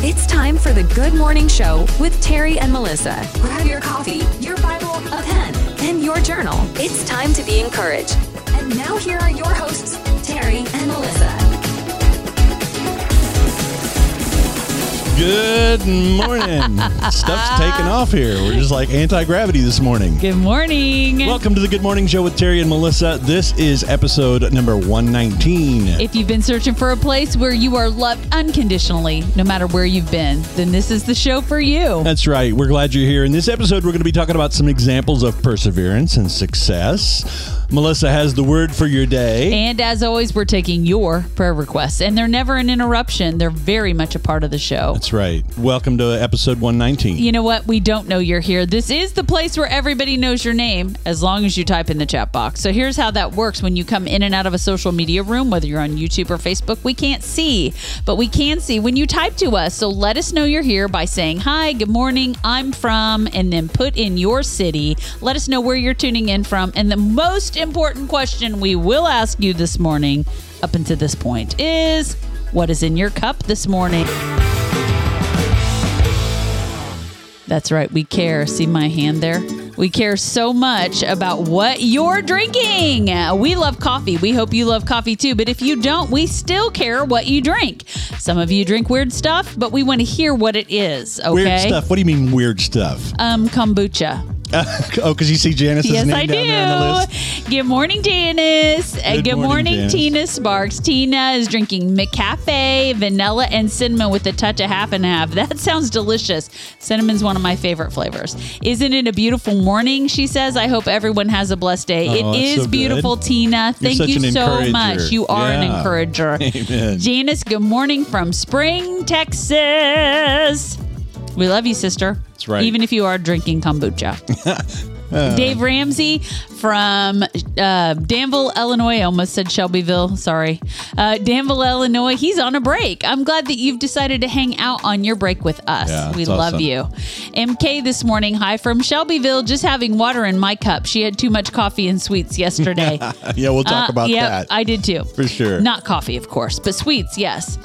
It's time for the Good Morning Show with Terry and Melissa. Grab your coffee, your Bible, a pen, and your journal. It's time to be encouraged. And now here are your hosts, Good morning. Stuff's taking off here. We're just like anti gravity this morning. Good morning. Welcome to the Good Morning Show with Terry and Melissa. This is episode number 119. if you've been searching for a place where you are loved unconditionally, no matter where you've been, then this is the show for you. That's right. We're glad you're here. In this episode, we're going to be talking about some examples of perseverance and success. Melissa has the word for your day. And as always, we're taking your prayer requests, and they're never an interruption. They're very much a part of the show. That's right. Welcome to episode 119. You know what? We don't know you're here. This is the place where everybody knows your name as long as you type in the chat box. So here's how that works when you come in and out of a social media room, whether you're on YouTube or Facebook, we can't see, but we can see when you type to us. So let us know you're here by saying, Hi, good morning, I'm from, and then put in your city. Let us know where you're tuning in from. And the most important question we will ask you this morning, up until this point, is what is in your cup this morning? That's right. We care. See my hand there? We care so much about what you're drinking. We love coffee. We hope you love coffee too. But if you don't, we still care what you drink. Some of you drink weird stuff, but we want to hear what it is. Okay. Weird stuff. What do you mean, weird stuff? Um, kombucha. oh, because you see Janice's Yes, name I down there on the list? do. Good morning, Janice. Uh, Good Good, morning, morning. Tina Sparks. Tina is drinking McCafe, vanilla, and cinnamon with a touch of half and half. That sounds delicious. Cinnamon's one of my favorite flavors. Isn't it a beautiful morning? She says. I hope everyone has a blessed day. Oh, it is so good. beautiful, Tina. Thank you so encourager. much. You are an encourager. Amen. Janice, good morning from Spring, Texas. We love you, sister. That's right. Even if you are drinking kombucha. Dave Ramsey from uh, Danville, Illinois. I almost said Shelbyville. Sorry. Uh, Danville, Illinois. He's on a break. I'm glad that you've decided to hang out on your break with us. Yeah, we love awesome. you. MK this morning. Hi from Shelbyville. Just having water in my cup. She had too much coffee and sweets yesterday. Yeah, we'll talk Uh, about yep, that. I did too. For sure. Not coffee, of course, but sweets, yes.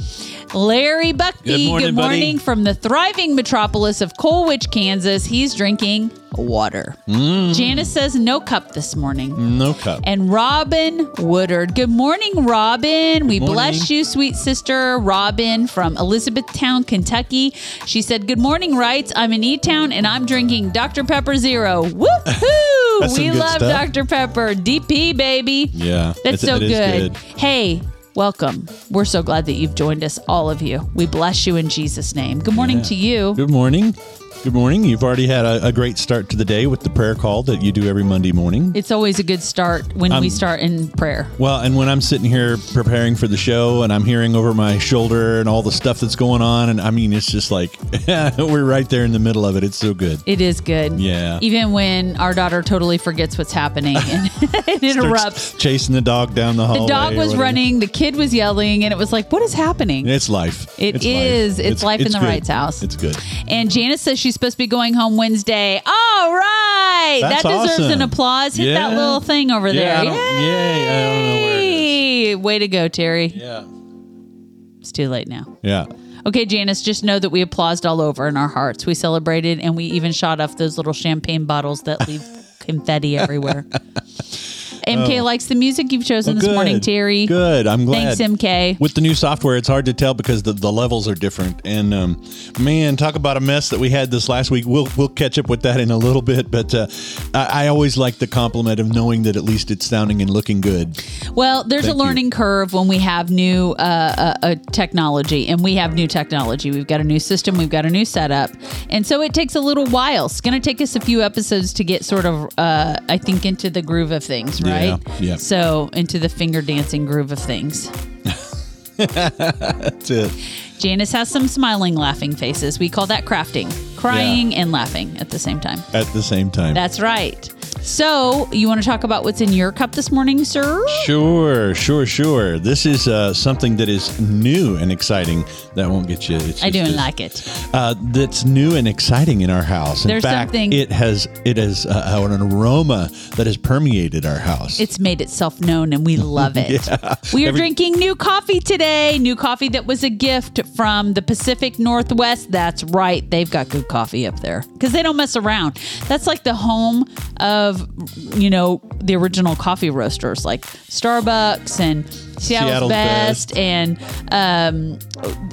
Larry Buckney, Good morning, buddy. morning from the thriving metropolis of Colwich, Kansas. He's drinking water. Mm. Janice says no cup this morning. no cup. And Robin Woodard. Good morning, Robin. We Morning. bless you, sweet sister Robin from Elizabethtown, Kentucky. She said, Good morning, Wrights. I'm in E Town and I'm drinking Dr. Pepper Zero. Woohoo! We love stuff. Dr. Pepper. DP, baby. Yeah, That's so good. good. Hey, welcome. We're so glad that you've joined us, all of you. We bless you in Jesus' name. Good morning Yeah. to you. Good morning. Good morning. You've already had a, a great start to the day with the prayer call that you do every Monday morning. It's always a good start when we start in prayer. Well, and when I'm sitting here preparing for the show and I'm hearing over my shoulder and all the stuff that's going on, and I mean, it's just like we're right there in the middle of it. It's so good. It is good. Yeah. Even when our daughter totally forgets what's happening and it interrupts. Chasing the dog down the hallway. The dog was running, the kid was yelling, and it was like, what is happening? It's life. It it's is. It's life in the good. Wrights house. It's good. And Janice says she's supposed to be going home Wednesday. All right. That's that deserves awesome. an applause. Hit that little thing over Yeah, there. Yay. I don't know where it Yay. Way to go, Terry. Yeah. It's too late now. Yeah. Okay, Janice, just know that we applauded all over in our hearts. We celebrated and we even shot off those little champagne bottles that leave confetti everywhere. MK likes the music you've chosen Oh, this morning. Terry. Good. I'm glad. Thanks, MK. With the new software, it's hard to tell because the, the levels are different. And um, man, talk about a mess that we had this last week. We'll we'll catch up with that in a little bit. But uh, I, I always like the compliment of knowing that at least it's sounding and looking good. Well, there's Thank a you. learning curve when we have new uh, uh, uh, technology, and we have new technology. We've got a new system, we've got a new setup, and so it takes a little while. It's going to take us a few episodes to get sort of, uh, I think, into the groove of things, right? Yeah, yeah. So into the finger dancing groove of things. That's it. Janice has some smiling, laughing faces. We call that crafting, crying and laughing at the same time. At the same time. That's right. So, you want to talk about what's in your cup this morning, sir? Sure, sure, sure. This is uh, something that is new and exciting. That won't get you. It's I don't like it. Uh, that's new and exciting in our house. In There's fact, something- it has it has uh, an aroma that has permeated our house. It's made itself known and we love it. We are Every- drinking new coffee today. New coffee that was a gift from the Pacific Northwest. That's right. They've got good coffee up there because they don't mess around. That's like the home of, you know, the original coffee roasters like Starbucks and Seattle's, Seattle's Best, Best. and um,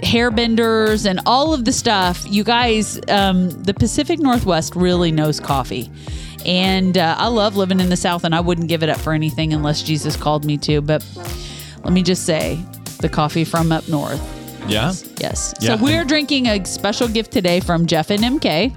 Hairbenders and all of the stuff. You guys, um, the Pacific Northwest really knows coffee. And uh, I love living in the South, and I wouldn't give it up for anything unless Jesus called me to. But let me just say, the coffee from up north. yeah. Yes. Yeah, so we're drinking a special gift today from Jeff and MK.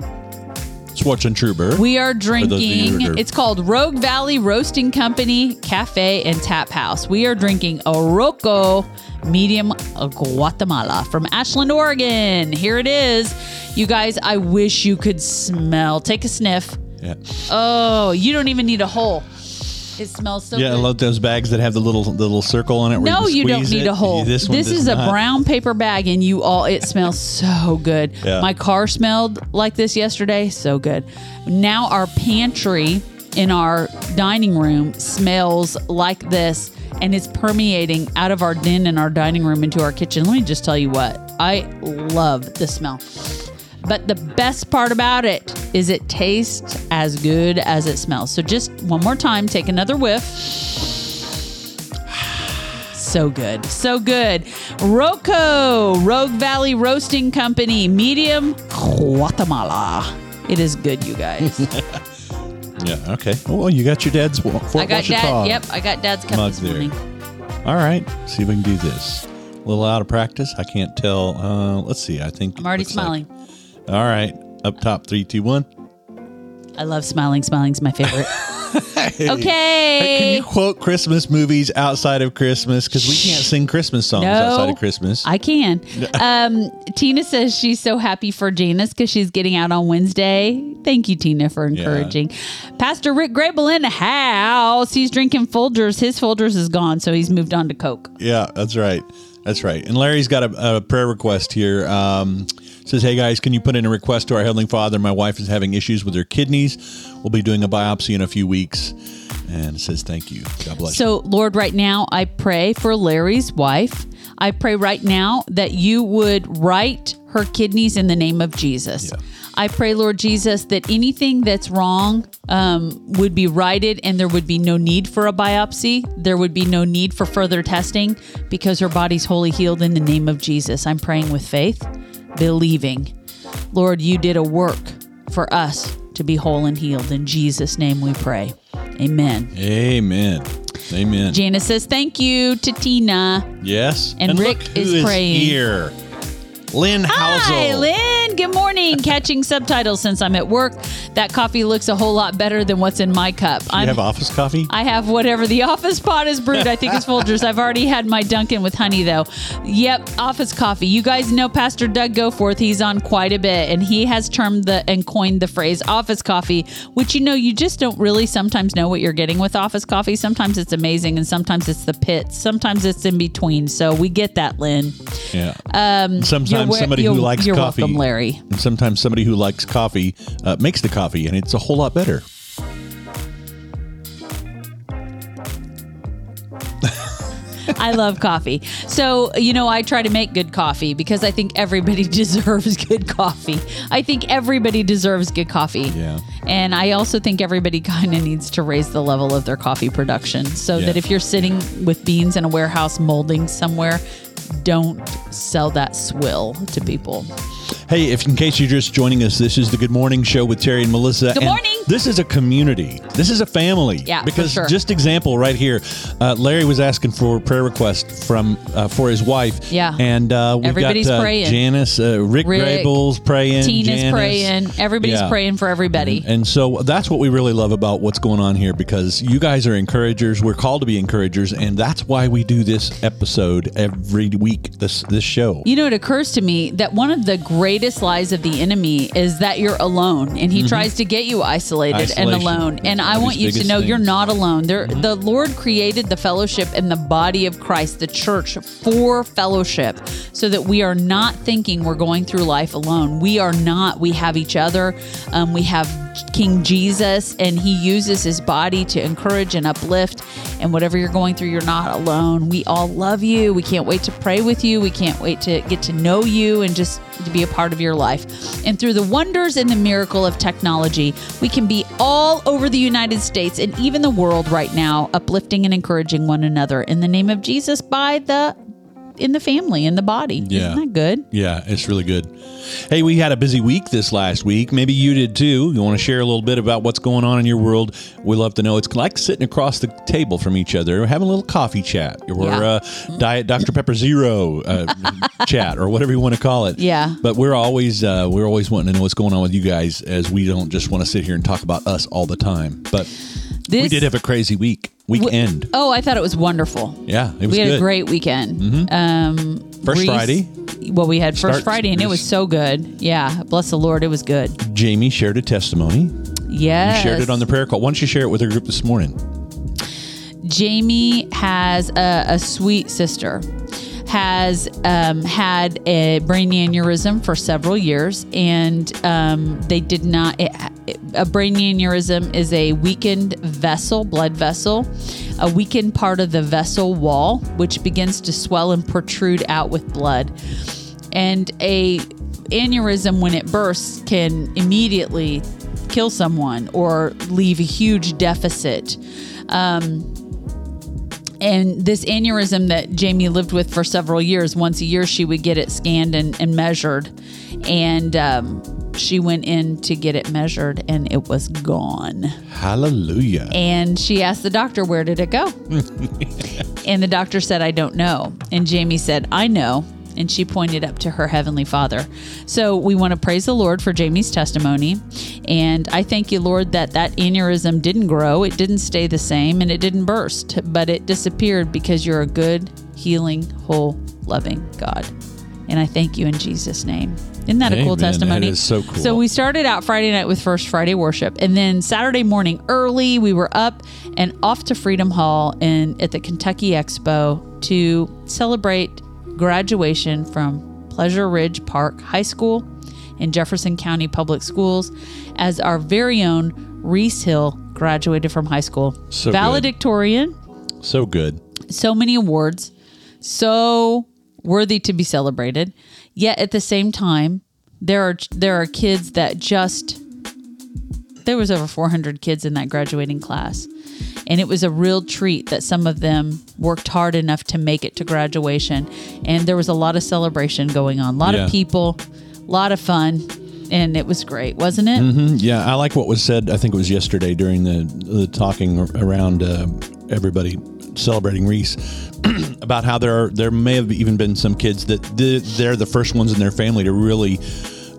Swatch and Truber. We are those of you drinking, it's called Rogue Valley Roasting Company Cafe and Tap House. We are drinking Oroco Medium Guatemala from Ashland, Oregon. Here it is. You guys, I wish you could smell. Take a sniff. yeah. Oh, you don't even need a hole. It smells so good. Yeah, I love those bags that have the little the little circle on it. Where No, you don't need it. a hole. This, This, is a brown paper bag, and you all. It smells so good. Yeah. My car smelled like this yesterday. So good. Now our pantry in our dining room smells like this, and it's permeating out of our den and our dining room into our kitchen. Let me just tell you what I love the smell. But the best part about it is it tastes as good as it smells. So just one more time, take another whiff. So good. So good. Roco, Rogue Valley Roasting Company, medium Guatemala. It is good, you guys. Yeah. Okay. Oh, you got your dad's Fort I got Washita dad. Yep, I got dad's cup mug this there. morning. All right. See if we can do this. A little out of practice. I can't tell. Uh, let's see. I think I'm already looks like- smiling. All right. Up top. Three, two, one. I love smiling. Smiling's my favorite. Hey, okay. can you quote Christmas movies outside of Christmas? Because we can't sing Christmas songs No, outside of Christmas. I can. Um, Tina says she's so happy for Janice because she's getting out on Wednesday. Thank you, Tina, for encouraging. Pastor Rick Grable in the house. He's drinking Folgers. His Folgers is gone, so he's moved on to Coke. Yeah, that's right. That's right. And Larry's got a, a prayer request here. Um, says, "Hey guys, can you put in a request to our heavenly Father? My wife is having issues with her kidneys. We'll be doing a biopsy in a few weeks." And says, "Thank you. God bless." you. So, Lord, right now, I pray for Larry's wife. I pray right now that you would right her kidneys in the name of Jesus. Yeah. I pray, Lord Jesus, that anything that's wrong um, would be righted and there would be no need for a biopsy. There would be no need for further testing because her body's wholly healed in the name of Jesus. I'm praying with faith, believing. Lord, you did a work for us to be whole and healed. In Jesus' name we pray. Amen. Amen. Amen. Janice says thank you to Tina. yes. And Rick look who is praying. here. Lynn Housel. Hi, Lynn. Good morning. Catching subtitles since I'm at work. That coffee looks a whole lot better than what's in my cup. You I'm, have office coffee? I have whatever the office pot is brewed. I think it's Folgers. I've already had my Dunkin' with honey though. Yep, office coffee. You guys know Pastor Doug Goforth. He's on quite a bit, and he has termed the and coined the phrase office coffee, which you know you just don't really sometimes know what you're getting with office coffee. Sometimes it's amazing, and sometimes it's the pits. Sometimes it's in between. So we get that, Lynn. yeah. Um, sometimes you're we- somebody who likes you're coffee. welcome, Larry. And sometimes somebody who likes coffee uh, makes the coffee, and it's a whole lot better. I love coffee. So, you know, I try to make good coffee because I think everybody deserves good coffee. I think everybody deserves good coffee. Yeah. And I also think everybody kind of needs to raise the level of their coffee production so Yeah. that if you're sitting with beans in a warehouse molding somewhere, don't sell that swill to people. Hey, if in case you're just joining us, this is the Good Morning Show with Terry and Melissa. Good and morning. This is a community. This is a family. Yeah, for Because sure. just example right here, uh, Larry was asking for a prayer request from uh, for his wife. Yeah. and uh, we've Everybody's got uh, praying. Janice, uh, Rick, Rick, Grable's praying, Tina's Janice. praying. Everybody's Yeah. praying for everybody. And so that's what we really love about what's going on here because you guys are encouragers. We're called to be encouragers, and that's why we do this episode every week. This this show. You know, it occurs to me that one of the greatest lies of the enemy is that you're alone, and he tries to get you isolated and Mm-hmm. Alone. And I want you to know you're not alone. There, the Lord created the fellowship and the body of Christ, the church, for fellowship, so that we are not thinking we're going through life alone. We are not. We have each other. Um, we have King Jesus, and He uses His body to encourage and uplift. And whatever you're going through, you're not alone. We all love you. We can't wait to pray with you. We can't wait to get to know you and just to be a part of your life. And through the wonders and the miracle of technology, we can be all over the United States and even the world right now, uplifting and encouraging one another in the name of Jesus by the in the family, in the body. Yeah. Isn't that good? Yeah, it's really good. Hey, we had a busy week this last week. Maybe you did too. You want to share a little bit about what's going on in your world? We love to know. It's like sitting across the table from each other, having a little coffee chat, or Yeah. uh, Diet Dr Pepper Zero uh, chat, or whatever you want to call it. Yeah. But we're always uh, we're always wanting to know what's going on with you guys, as we don't just want to sit here and talk about us all the time. But This we did have a crazy week weekend. Oh, I thought it was wonderful. Yeah, it was we had good. a great weekend. Um, First Reese- Friday. Well, we had first Start- Friday, and it was so good. Yeah, bless the Lord, it was good. Jamie shared a testimony. You shared it on the prayer call. Why don't you share it with our group this morning? Jamie has a, a sweet sister. Has um, had a brain aneurysm for several years, and um, they did not. It, a brain aneurysm is a weakened vessel, blood vessel, a weakened part of the vessel wall, which begins to swell and protrude out with blood. And a aneurysm, when it bursts, can immediately kill someone or leave a huge deficit. And this aneurysm that Jamie lived with for several years, once a year she would get it scanned and, and measured. And um, she went in to get it measured and it was gone. Hallelujah. And she asked the doctor, Where did it go? and the doctor said, I don't know. And Jamie said, I know. And she pointed up to her heavenly father. So we want to praise the Lord for Jamie's testimony. And I thank you, Lord, that that aneurysm didn't grow, it didn't stay the same, and it didn't burst, but it disappeared because you're a good, healing, whole, loving God. And I thank you in Jesus' name. Isn't that a cool testimony? is so cool. So we started out Friday night with First Friday worship, and then Saturday morning early we were up and off to Freedom Hall and at the Kentucky Expo to celebrate graduation from Pleasure Ridge Park High School in Jefferson County Public Schools as our very own Reese Hill graduated from high school. So good. Valedictorian, So good. so many awards, so worthy to be celebrated. Yet at the same time, there are there are kids that just there was over 400 kids in that graduating class. And it was a real treat that some of them worked hard enough to make it to graduation. And there was a lot of celebration going on, a lot Yeah. of people, a lot of fun. And it was great, wasn't it? Mm, Yeah, I like what was said. I think it was yesterday during the the talking around uh, everybody celebrating Reese about how there are, there may have even been some kids that th- they're the first ones in their family to really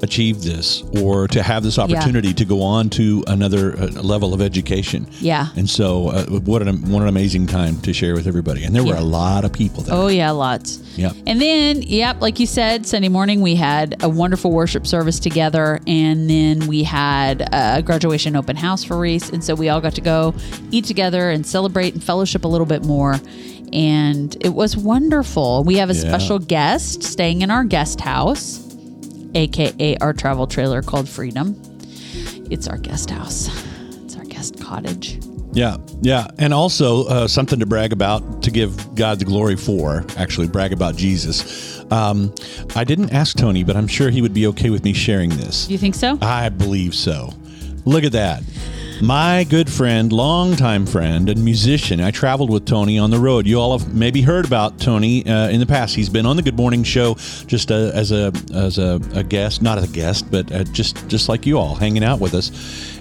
achieve this or to have this opportunity to go on to another uh, level of education. Yeah. And so, uh, what an what an amazing time to share with everybody. And there were a lot of people there. Oh yeah, lots. Yep. And then, yep, like you said, Sunday morning we had a wonderful worship service together, and then we had a graduation open house for Reese, and so we all got to go eat together and celebrate and fellowship a little bit more. And it was wonderful. We have a Yeah. special guest staying in our guest house, aka our travel trailer called Freedom. It's our guest house. It's our guest cottage. Yeah, yeah, and also uh, something to brag about to give God the glory for. Actually, brag about Jesus. Um, I didn't ask Tony, but I'm sure he would be okay with me sharing this. You think so? I believe so. Look at that. My good friend, longtime friend, and musician. I traveled with Tony on the road. You all have maybe heard about Tony uh, in the past. He's been on the Good Morning Show just uh, as a as a, a guest, not as a guest, but uh, just just like you all, hanging out with us,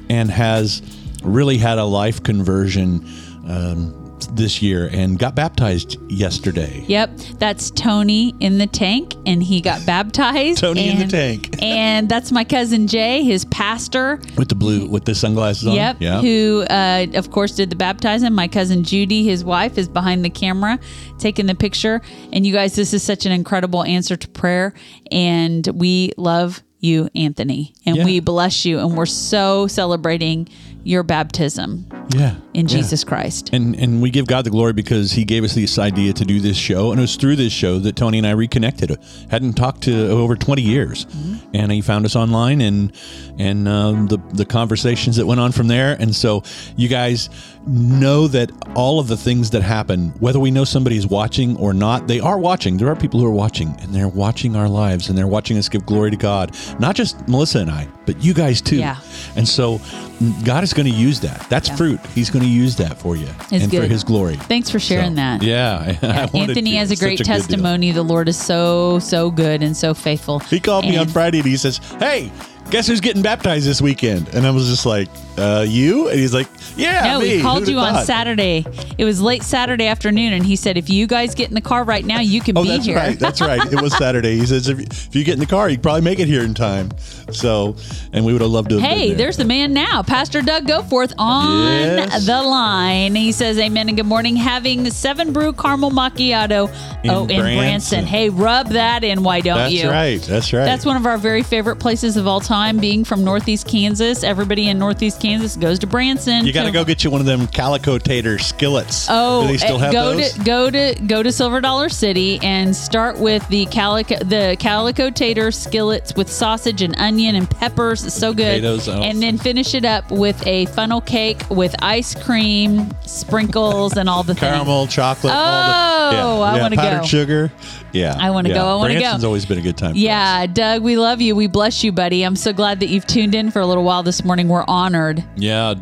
and has really had a life conversion. Um, this year and got baptized yesterday. Yep, that's Tony in the tank, and he got baptized. Tony in the tank. and that's my cousin Jay, his pastor. With the blue, with the sunglasses on. Yep, Yeah. who uh, of course did the baptizing. My cousin Judy, his wife, is behind the camera taking the picture. And you guys, this is such an incredible answer to prayer, and we love you, Anthony, and Yeah. we bless you, and we're so celebrating your baptism yeah. in yeah. Jesus Christ. And and we give God the glory because He gave us this idea to do this show, and it was through this show that Tony and I reconnected. Hadn't talked to over twenty years, and He found us online, and and um, the the conversations that went on from there. And so you guys know that all of the things that happen, whether we know somebody is watching or not, they are watching. There are people who are watching, and they're watching our lives, and they're watching us give glory to God. Not just Melissa and I, but you guys too. Yeah. And so mm, God is going to use that. That's fruit. He's going to use that for you It's and for. His glory. Thanks for sharing So, that. Yeah. Yeah, Anthony to. has a great good deal. testimony. The Lord is so, so good and so faithful. He called me on Friday and he says, Hey, guess who's getting baptized this weekend? And I was just like, uh, You? And he's like, Yeah. No, me. he called Who'da you on thought?" Saturday. It was late Saturday afternoon, and he said, "If you guys get in the car right now, you can Oh, be that's here." right. That's right. It was Saturday. He says, if, if you get in the car, you probably make it here in time. So, and we would have loved to have been Hey, there. there's the man now, Pastor Doug Goforth on Yes. the line. He says, "Amen and good morning." Having seven brew caramel macchiato. In oh, in Branson. Branson. Hey, rub that in. Why don't That's you? That's right. That's right. That's one of our very favorite places of all time. Being from Northeast Kansas, everybody in Northeast Kansas goes to Branson. You got to go get you one of them calico tater skillets. Oh, Do they still eh, have go those? to go to go to Silver Dollar City and start with the calico the calico tater skillets with sausage and onion and peppers. It's so good. Potatoes, oh. And then finish it up with a funnel cake with ice cream, sprinkles, and all the things. Caramel, chocolate. all Oh, the, I yeah, wanna powdered go. sugar. Yeah. I wanna yeah. go, I wanna go. Branson's always been a good time. for us. Yeah, Doug, we love you. We bless you, buddy. I'm so glad that you've tuned in for a little while this morning. We're honored. Yeah.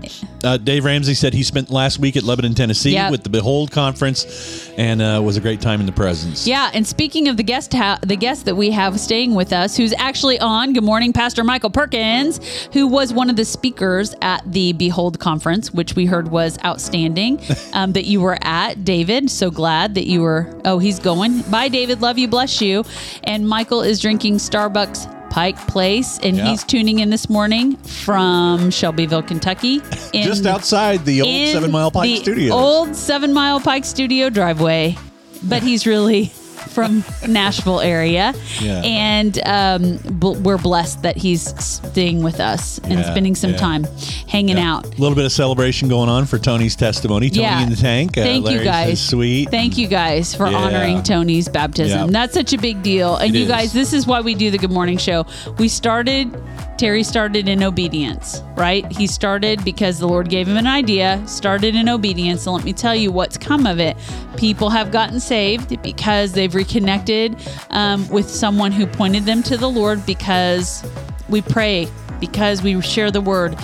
Uh, Dave Ramsey said he spent last week at Lebanon, Tennessee Yep. with the Behold Conference and uh, was a great time in the presence. Yeah, and speaking of the guest, ha- the guest that we have staying with us, who's actually on. Good morning, Pastor Michael Perkins, who was one of the speakers at the Behold conference, which we heard was outstanding. um, that you were at, David. So glad that you were. Oh, he's going. Bye, David. Love you. Bless you. And Michael is drinking Starbucks. Pike Place, and Yeah. he's tuning in this morning from Shelbyville, Kentucky. in- Just outside the old Seven Mile Pike the Studios. Old Seven Mile Pike Studio driveway, but he's really from Nashville area, Yeah. and um, bl- we're blessed that he's staying with us and Yeah, spending some yeah. time hanging out. A little bit of celebration going on for Tony's testimony. Tony in the tank. Uh, Thank you, guys. sweet. Thank you guys for honoring Tony's baptism. That's such a big deal. And It you is. guys, this is why we do the Good Morning Show. We started, Terry started in obedience, right? He started because the Lord gave him an idea, started in obedience. And let me tell you what's come of it. People have gotten saved because they've reconnected um, with someone who pointed them to the Lord because we pray because we share the word.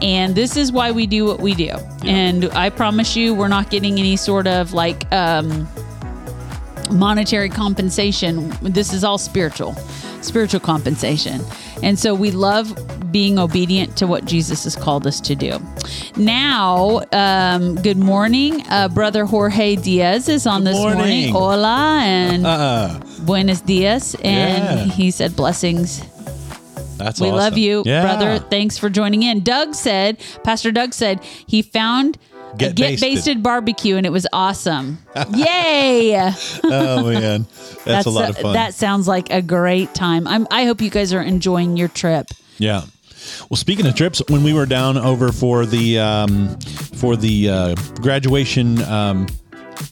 And this is why we do what we do. And I promise you, we're not getting any sort of like um, monetary compensation. This is all spiritual, spiritual compensation. And so we love being obedient to what Jesus has called us to do. Now, um, good morning. Uh, Brother Jorge Diaz is on Good this morning. morning. Hola and Uh, buenos dias. And Yeah. he said blessings that's we awesome. love you, Yeah. brother. Thanks for joining in. Doug said, Pastor Doug said he found Get get Basted. basted. barbecue and it was awesome. Yay! Oh man, that's, a lot of fun. That sounds like a great time. I'm, I hope you guys are enjoying your trip. Yeah. Well, speaking of trips, when we were down over for the um, for the uh, graduation, um,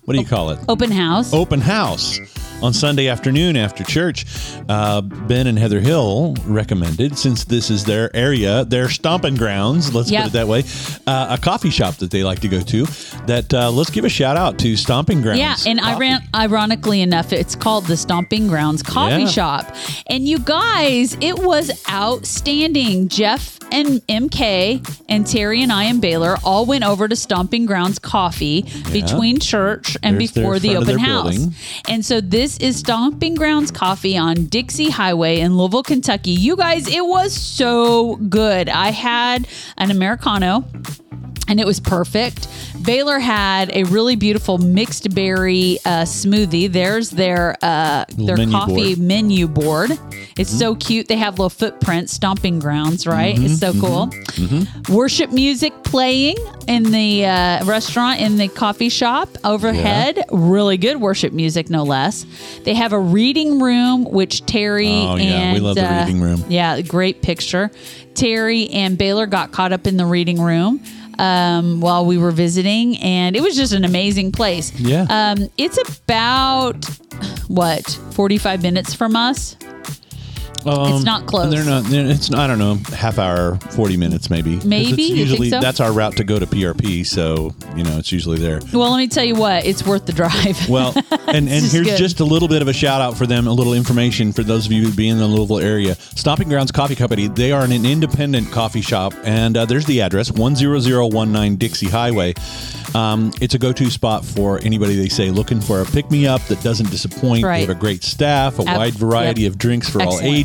what do you call it? Open house. Open house on Sunday afternoon after church. Uh, ben and Heather Hill recommended, since this is their area, their stomping grounds. Let's Yep. put it that way. Uh, a coffee shop that they like to go to. That uh, let's give a shout out to Stomping Grounds. Yeah, and Coffee. iron- ironically enough, it's called the Stomping Grounds Coffee Yeah. Shop. And you guys, it was outstanding. Jeff and MK and Terry and I and Baylor all went over to Stomping Grounds Coffee between church and There's before the open house. building. And so this is Stomping Grounds Coffee on Dixie Highway in Louisville, Kentucky. You guys, it was so good. I had an Americano and it was perfect. Baylor had a really beautiful mixed berry uh, smoothie. There's their uh, their menu coffee board. Mm-hmm. menu board. It's so cute. They have little footprints, stomping grounds, right? It's so cool. Mm-hmm. Worship music playing in the uh, restaurant in the coffee shop overhead. Really good worship music, no less. They have a reading room, which Terry Oh, and yeah. We love the uh, reading room. yeah, great picture. Terry and Baylor got caught up in the reading room um, while we were visiting, and it was just an amazing place. Yeah. Um, it's about what forty five minutes from us. Um, not close. They're not. They're, it's I don't know, half hour, forty minutes maybe. 'Cause Maybe? It's You think usually so? that's our route to go to PRP, so you know it's usually there. Well, let me tell you what, it's worth the drive. Well, and, and is here's good. just a little bit of a shout out for them, a little information for those of you who be in the Louisville area. Stomping Grounds Coffee Company, they are an independent coffee shop, and uh, there's the address 10019 Dixie Highway. Um, it's a go to spot for anybody they say looking for a pick me up that doesn't disappoint. Right. They have a great staff, a Ab- wide variety yep. of drinks for all Excellent.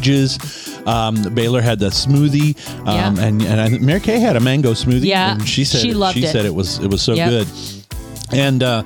Um, Baylor had the smoothie, um, Yeah. and, and Mary Kay had a mango smoothie. Yeah, and she said she it, she it. said it was it was so Yep. good and uh,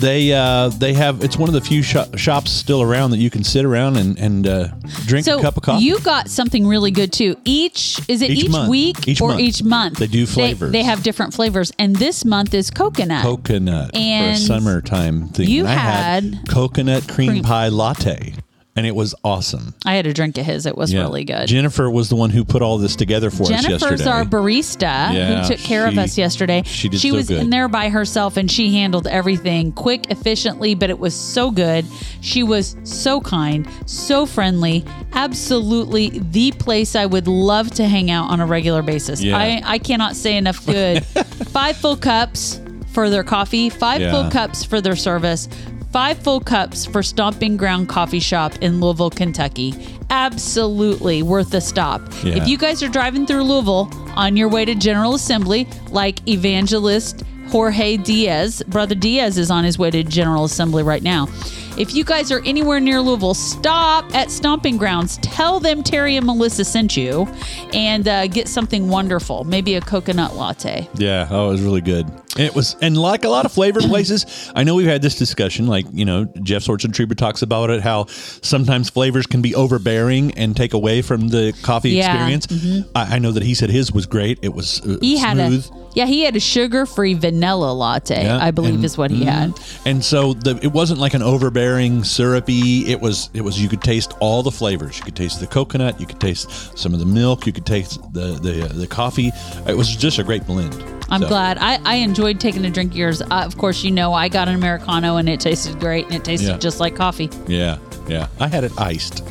they uh, they have it's one of the few sho- shops still around that you can sit around and and uh, drink so a cup of coffee. you got something really good too. Each is it Each each, week Each or month. each month? They do flavors. They, have different flavors, and this month is coconut. coconut And for a summertime thing. you And I had coconut cream, cream- pie latte, and it was awesome. I had a drink of his. It was Yeah. really good. Jennifer was the one who put all this together for us Jennifer's yesterday. our barista Yeah, who took care of us yesterday. she did so was good. in there by herself and she handled everything quick, efficiently, but it was so good. She was so kind, so friendly. Absolutely the place I would love to hang out on a regular basis. Yeah. I, I cannot say enough good. Five full cups for their coffee, five Yeah. full cups for their service. Five full cups for Stomping Ground Coffee Shop in Louisville, Kentucky. Absolutely worth a stop. Yeah. If you guys are driving through Louisville on your way to General Assembly, like Evangelist Jorge Diaz, Brother Diaz is on his way to General Assembly right now. If you guys are anywhere near Louisville, stop at Stomping Grounds. Tell them Terry and Melissa sent you and uh, get something wonderful. Maybe a coconut latte. Yeah, oh, it was really good. It was, and like a lot of flavored places, I know we've had this discussion. Like you know, Jeff Sortson talks about it, how sometimes flavors can be overbearing and take away from the coffee Yeah, experience. Mm-hmm. I, I know that he said his was great. It was uh, He had smooth. a yeah, he had a sugar-free vanilla latte. Yeah, I believe and- is what he had. Mm-hmm. And so the, it wasn't like an overbearing syrupy. It was it was you could taste all the flavors. You could taste the coconut. You could taste some of the milk. You could taste the the, uh, the coffee. It was just a great blend. I'm So, glad. I, I enjoyed taking a drink of yours. Uh, of course, you know I got an americano and it tasted great and it tasted Yeah. just like coffee. Yeah, yeah. I had it iced.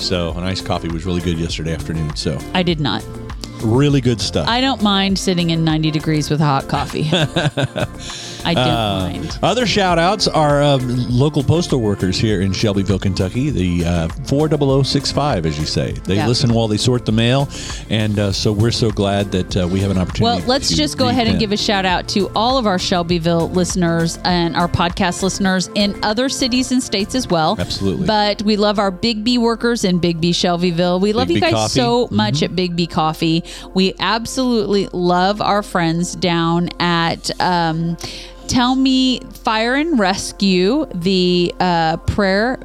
So an iced coffee was really good yesterday afternoon. So I did not. really good stuff. I don't mind sitting in 90 degrees with hot coffee. I don't Uh, mind. Other shout outs are uh, local postal workers here in Shelbyville, Kentucky, the uh, 40065, as you say. They Yeah. listen while they sort the mail. And uh, so we're so glad that uh, we have an opportunity. Well, let's just go ahead and give a shout out to all of our Shelbyville listeners and our podcast listeners in other cities and states as well. Absolutely. But we love our Big B workers in Big B Shelbyville. We love Big you guys Coffee. so Mm-hmm. much at Big B Coffee. We absolutely love our friends down at. Um, Tell me, Fire and Rescue, the uh, prayer,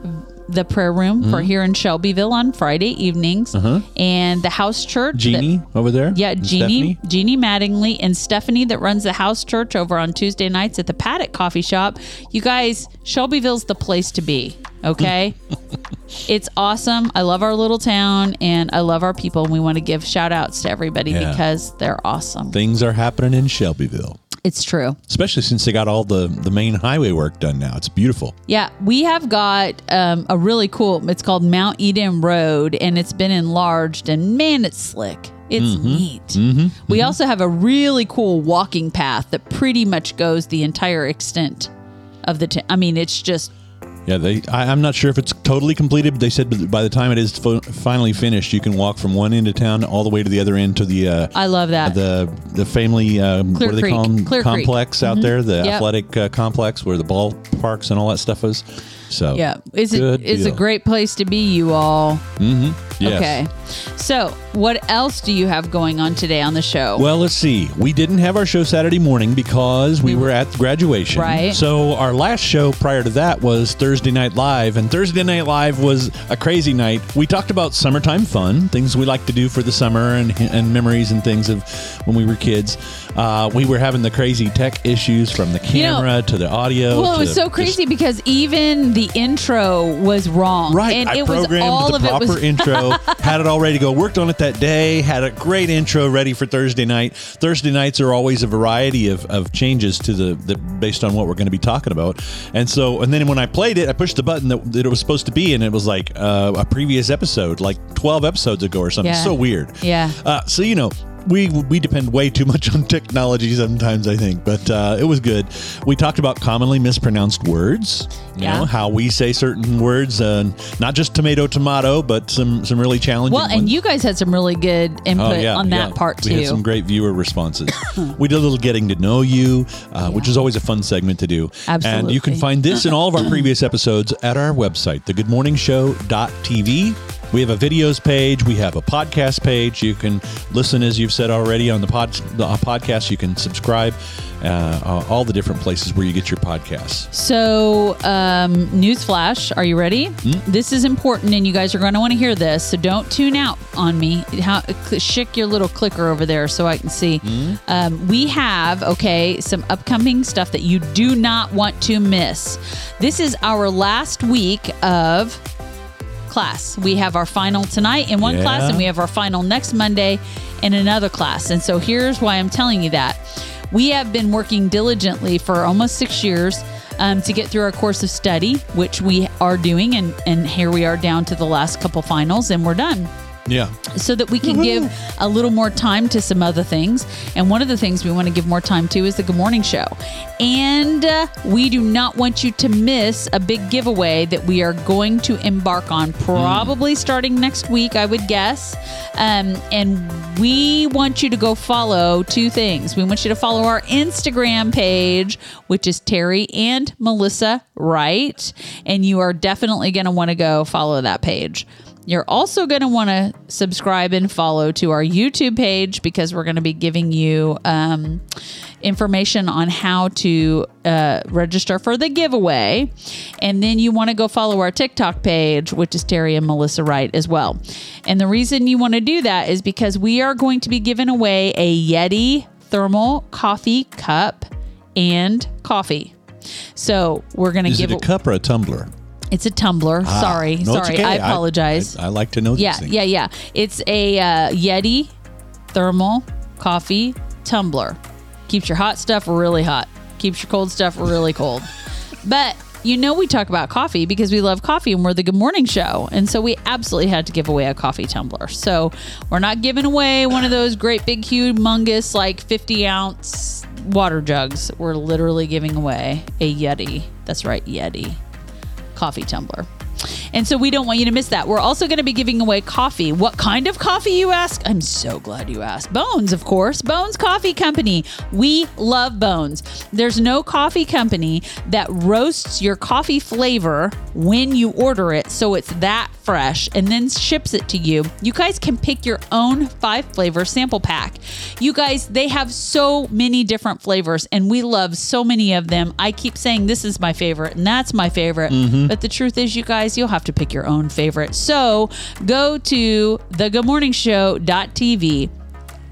the prayer room for Mm-hmm. here in Shelbyville on Friday evenings, and the house church. that- Uh-huh. Jeannie over there? yeah, Jeannie, Stephanie? Jeannie Mattingly, and Stephanie that runs the house church over on Tuesday nights at the Paddock Coffee Shop. You guys, Shelbyville's the place to be. Okay, it's awesome. I love our little town and I love our people. And we want to give shout outs to everybody Yeah. because they're awesome. Things are happening in Shelbyville, It's true. especially since they got all the, the main highway work done now. It's beautiful. Yeah, we have got um, a really cool. It's called Mount Eden Road, and it's been enlarged. And man, it's slick. It's Mm-hmm. neat. We also have a really cool walking path that pretty much goes the entire extent of the. T- I mean, it's just Yeah, they. I, I'm not sure if it's totally completed, but they said by the time it is finally finished, you can walk from one end of town all the way to the other end to the. Uh, I love that. the the family um, Clear what do they Creek. call them Clear Creek. complex out there the Yep. athletic uh, complex where the ballparks and all that stuff is So Yeah. Is it is a great place to be, you all. Yes. Okay. So, what else do you have going on today on the show? Well, let's see. We didn't have our show Saturday morning because we were at graduation. Right. So our last show prior to that was Thursday Night Live, and Thursday Night Live was a crazy night. We talked about summertime fun, things we like to do for the summer, and and memories and things of when we were kids. Uh, we were having the crazy tech issues from the You know- camera to the audio. well, it was so just- crazy because even the intro was wrong. Right, And I it was programmed all the of it proper was intro, had it all ready to go. Worked on it that day. Had a great intro ready for Thursday night. Thursday nights are always a variety of, of changes to the, the based on what we're going to be talking about. And so, and then when I played it, I pushed the button that, that it was supposed to be, and it was like uh, a previous episode, like twelve episodes ago or something. Yeah. So weird. Yeah. Uh, so you know. We, we depend way too much on technology sometimes, I think, but uh, it was good. We talked about commonly mispronounced words, you Yeah. know, how we say certain words, uh, not just tomato, tomato, but some, some really challenging Well, and ones. you guys had some really good input Oh, yeah, on that yeah. part too. We had some great viewer responses. we did a little getting to know you, uh, which is always a fun segment to do. Absolutely. And you can find this and all of our previous episodes at our website, thegoodmorningshow.tv. We have a videos page. We have a podcast page. You can listen, as you've said already, on the, pod, the uh, podcast. You can subscribe. Uh, all the different places where you get your podcasts. So, um, newsflash, are you ready? Hmm? This is important, and you guys are going to want to hear this. So don't tune out on me. How, shake your little clicker over there so I can see. Hmm? Um, we have okay some upcoming stuff that you do not want to miss. This is our last week of class. We have our final tonight in one Yeah. class, and we have our final next Monday in another class. And so here's why I'm telling you that. We have been working diligently for almost six years um, to get through our course of study, which we are doing. And, and here we are down to the last couple finals, and we're done Yeah. so that we can give a little more time to some other things. And one of the things we want to give more time to is the Good Morning Show. And uh, we do not want you to miss a big giveaway that we are going to embark on, probably starting next week, I would guess. Um, and we want you to go follow two things. We want you to follow our Instagram page, which is Terry and Melissa Wright. And you are definitely going to want to go follow that page. You're also going to want to subscribe and follow to our YouTube page because we're going to be giving you um, information on how to uh, register for the giveaway. And then you want to go follow our TikTok page, which is Terry and Melissa Wright as well. And the reason you want to do that is because we are going to be giving away a Yeti thermal coffee cup and coffee. So we're going to give it a cup or a tumbler? It's a tumbler. sorry, No, sorry. okay. I apologize. I, I like to know Yeah, yeah, yeah. It's a uh, Yeti thermal coffee tumbler. Keeps your hot stuff really hot. Keeps your cold stuff really cold. But you know we talk about coffee because we love coffee and we're the Good Morning Show, and so we absolutely had to give away a coffee tumbler. So we're not giving away one of those great big humongous like fifty ounce water jugs. We're literally giving away a Yeti. That's right, Yeti coffee tumbler. And so we don't want you to miss that. We're also going to be giving away coffee. What kind of coffee, you ask? I'm so glad you asked. Bones, of course. Bones Coffee Company. We love Bones. There's no coffee company that roasts your coffee flavor when you order it so it's that fresh and then ships it to you. You guys can pick your own five flavor sample pack. You guys, they have so many different flavors and we love so many of them. I keep saying this is my favorite and that's my favorite. Mm-hmm. But the truth is, you guys, you'll have to pick your own favorite. So go to thegoodmorningshow.tv,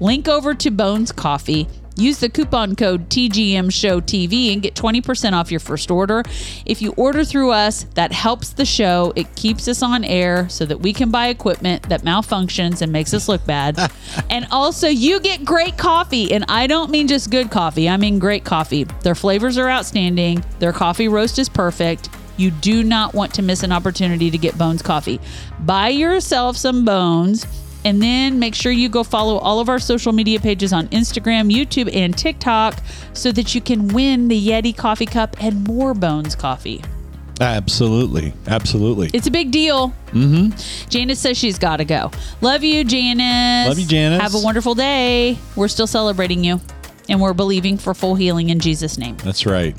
link over to Bones Coffee. Use the coupon code TGM Show TV and get 20% off your first order. If you order through us, that helps the show. It keeps us on air so that we can buy equipment that malfunctions and makes us look bad. and also, you get great coffee. And I don't mean just good coffee, I mean great coffee. Their flavors are outstanding, their coffee roast is perfect. You do not want to miss an opportunity to get Bones coffee. Buy yourself some Bones and then make sure you go follow all of our social media pages on Instagram, YouTube, and TikTok so that you can win the Yeti coffee cup and more Bones coffee. Absolutely. Absolutely. It's a big deal. Mm-hmm. Janice says she's got to go. Love you, Janice. Love you, Janice. Have a wonderful day. We're still celebrating you, and we're believing for full healing in Jesus' name. That's right.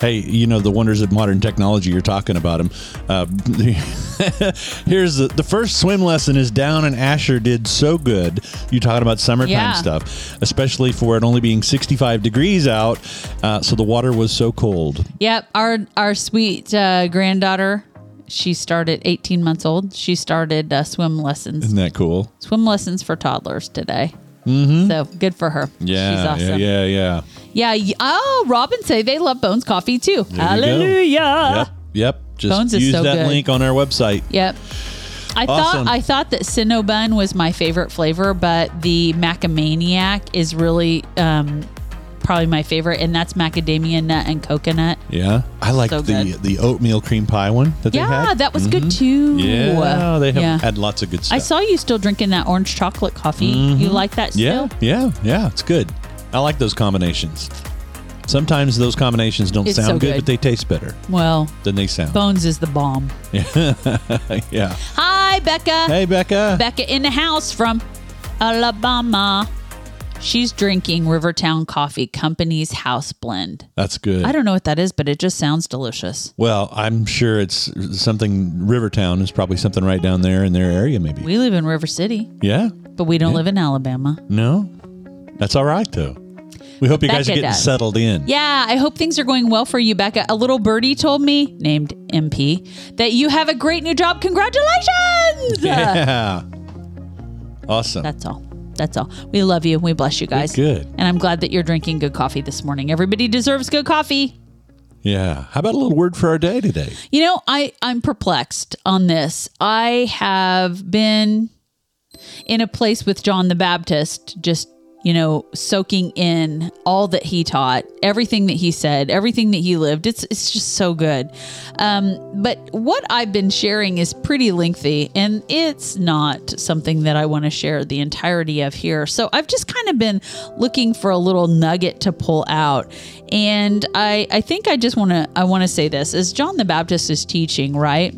Hey, you know the wonders of modern technology. You're talking about them. Uh, here's the the first swim lesson is down, and Asher did so good. You talking about summertime Yeah. stuff, especially for it only being 65 degrees out, uh, so the water was so cold. Yep, our our sweet uh, granddaughter, she started 18 months old. She started uh, swim lessons, Isn't that cool? swim lessons for toddlers today. Mm-hmm. So good for her. Yeah, she's awesome. yeah, yeah, Yeah. yeah. Oh, Robin say they love Bones Coffee too. go. Hallelujah. Yep, yep. Just Bones use so that good. link on our website. Yep. I Awesome. thought I thought that Cinnabon was my favorite flavor, but the Macamaniac is really um, probably my favorite, and that's macadamia nut and coconut. Yeah, I like So the good. the oatmeal cream pie one that they Yeah, had. that was good mm-hmm. too. Yeah, they have Yeah. had lots of good stuff. I saw you still drinking that orange chocolate coffee. You mm-hmm. like that Yeah, still? yeah, yeah. It's good. I like those combinations. Sometimes those combinations don't It's sound so good, good. but they taste better Well, than they sound. Bones is the bomb. yeah. Hi, Becca. Hey, Becca. Becca in the house from Alabama. She's drinking Rivertown Coffee Company's house blend. That's good. I don't know what that is, but it just sounds delicious. well, I'm sure it's something. Rivertown is probably something right down there in their area, maybe. We live in River City, yeah. but we don't live in Alabama. No. That's all right though. We hope you guys are getting does. settled in. Yeah, I hope things are going well for you, Becca. A little birdie told me, named MP, that you have a great new job. Congratulations! Yeah. Awesome. That's all. That's all. We love you. We bless you guys. Good. And I'm glad that you're drinking good coffee this morning. Everybody deserves good coffee. yeah. How about a little word for our day today? You know, I I'm perplexed on this. I have been in a place with John the Baptist just you know, soaking in all that he taught, everything that he said, everything that he lived. It's it's just so good. Um, but what I've been sharing is pretty lengthy, and it's not something that I want to share the entirety of here. So I've just kind of been looking for a little nugget to pull out, and I I think I just want to I want to say this as John the Baptist is teaching, right?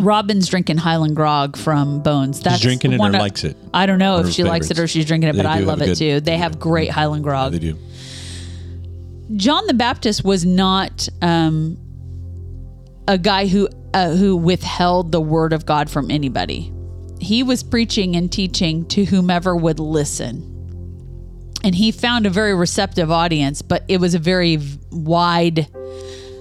Robin's drinking Highland Grog from Bones. That's drinking it or of- likes it? I don't know if she her likes it or she's drinking it, They but I love it good- too. They have great Highland Grog. They do. John the Baptist was not um, a guy who uh, who withheld the word of God from anybody. He was preaching and teaching to whomever would listen. And he found a very receptive audience, but it was a very wide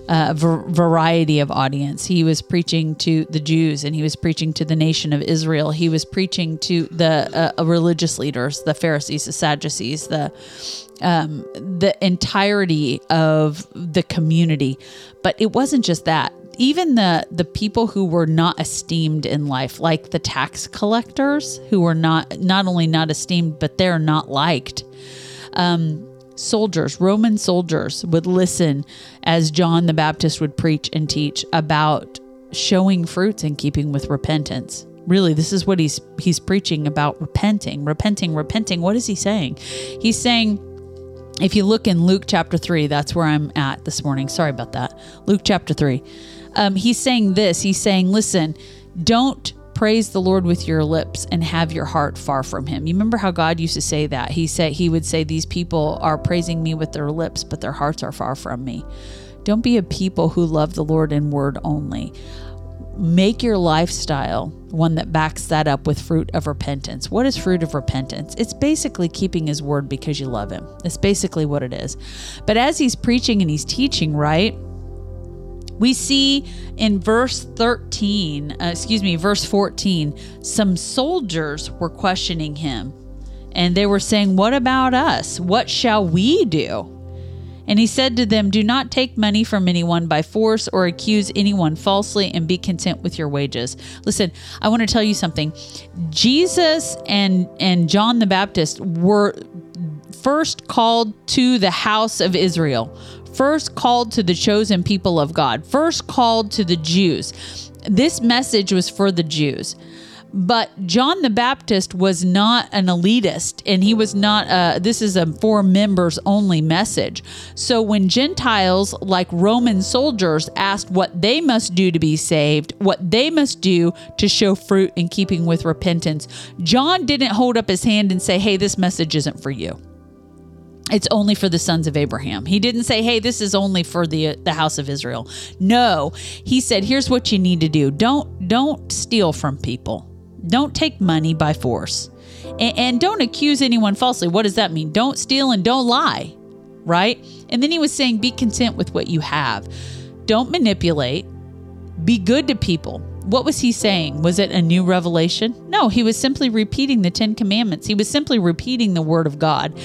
uh, var- variety of audience. He was preaching to the Jews and he was preaching to the nation of Israel. He was preaching to the uh, religious leaders, the Pharisees, the Sadducees, the um, the entirety of the community. But it wasn't just that. Even the the people who were not esteemed in life, like the tax collectors, who were not not only not esteemed, but they're not liked soldiers, Roman soldiers, would listen as John the Baptist would preach and teach about showing fruits in keeping with repentance. Really, this is what he's he's preaching about repenting, repenting, repenting. What is he saying? He's saying if you look in Luke chapter 3, that's where I'm at this morning. Sorry about that. Luke chapter 3. Um, he's saying this. He's saying, listen, don't praise the Lord with your lips and have your heart far from him. You remember how God used to say that? He said he would say these people are praising me with their lips, but their hearts are far from me. Don't be a people who love the Lord in word only make your lifestyle one that backs that up with fruit of repentance. What is fruit of repentance? It's basically keeping his word because you love him. It's basically what it is. But as he's preaching and he's teaching, right? We see in verse 13, uh, excuse me, verse 14, some soldiers were questioning him. And they were saying, What about us? What shall we do? And he said to them, Do not take money from anyone by force or accuse anyone falsely and be content with your wages. Listen, I want to tell you something. Jesus and and John the Baptist were first called to the house of Israel, first called to the chosen people of God, first called to the Jews. This message was for the Jews. But John the Baptist was not an elitist, and he was not. Uh, this is a for members only message. So when Gentiles, like Roman soldiers, asked what they must do to be saved, what they must do to show fruit in keeping with repentance, John didn't hold up his hand and say, "Hey, this message isn't for you." It's only for the sons of Abraham. He didn't say, "Hey, this is only for the the house of Israel." No, he said, "Here's what you need to do. Don't don't steal from people. Don't take money by force, and, and don't accuse anyone falsely. What does that mean? Don't steal and don't lie, right?" And then he was saying, "Be content with what you have. Don't manipulate. Be good to people." What was he saying? Was it a new revelation? No, he was simply repeating the 10 commandments. He was simply repeating the word of God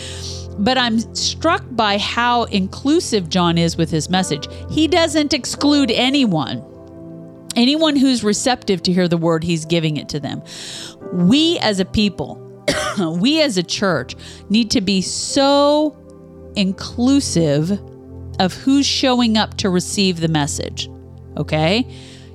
but I'm struck by how inclusive John is with his message. He doesn't exclude anyone. Anyone who's receptive to hear the word, he's giving it to them. We as a people, we as a church need to be so inclusive of who's showing up to receive the message. Okay?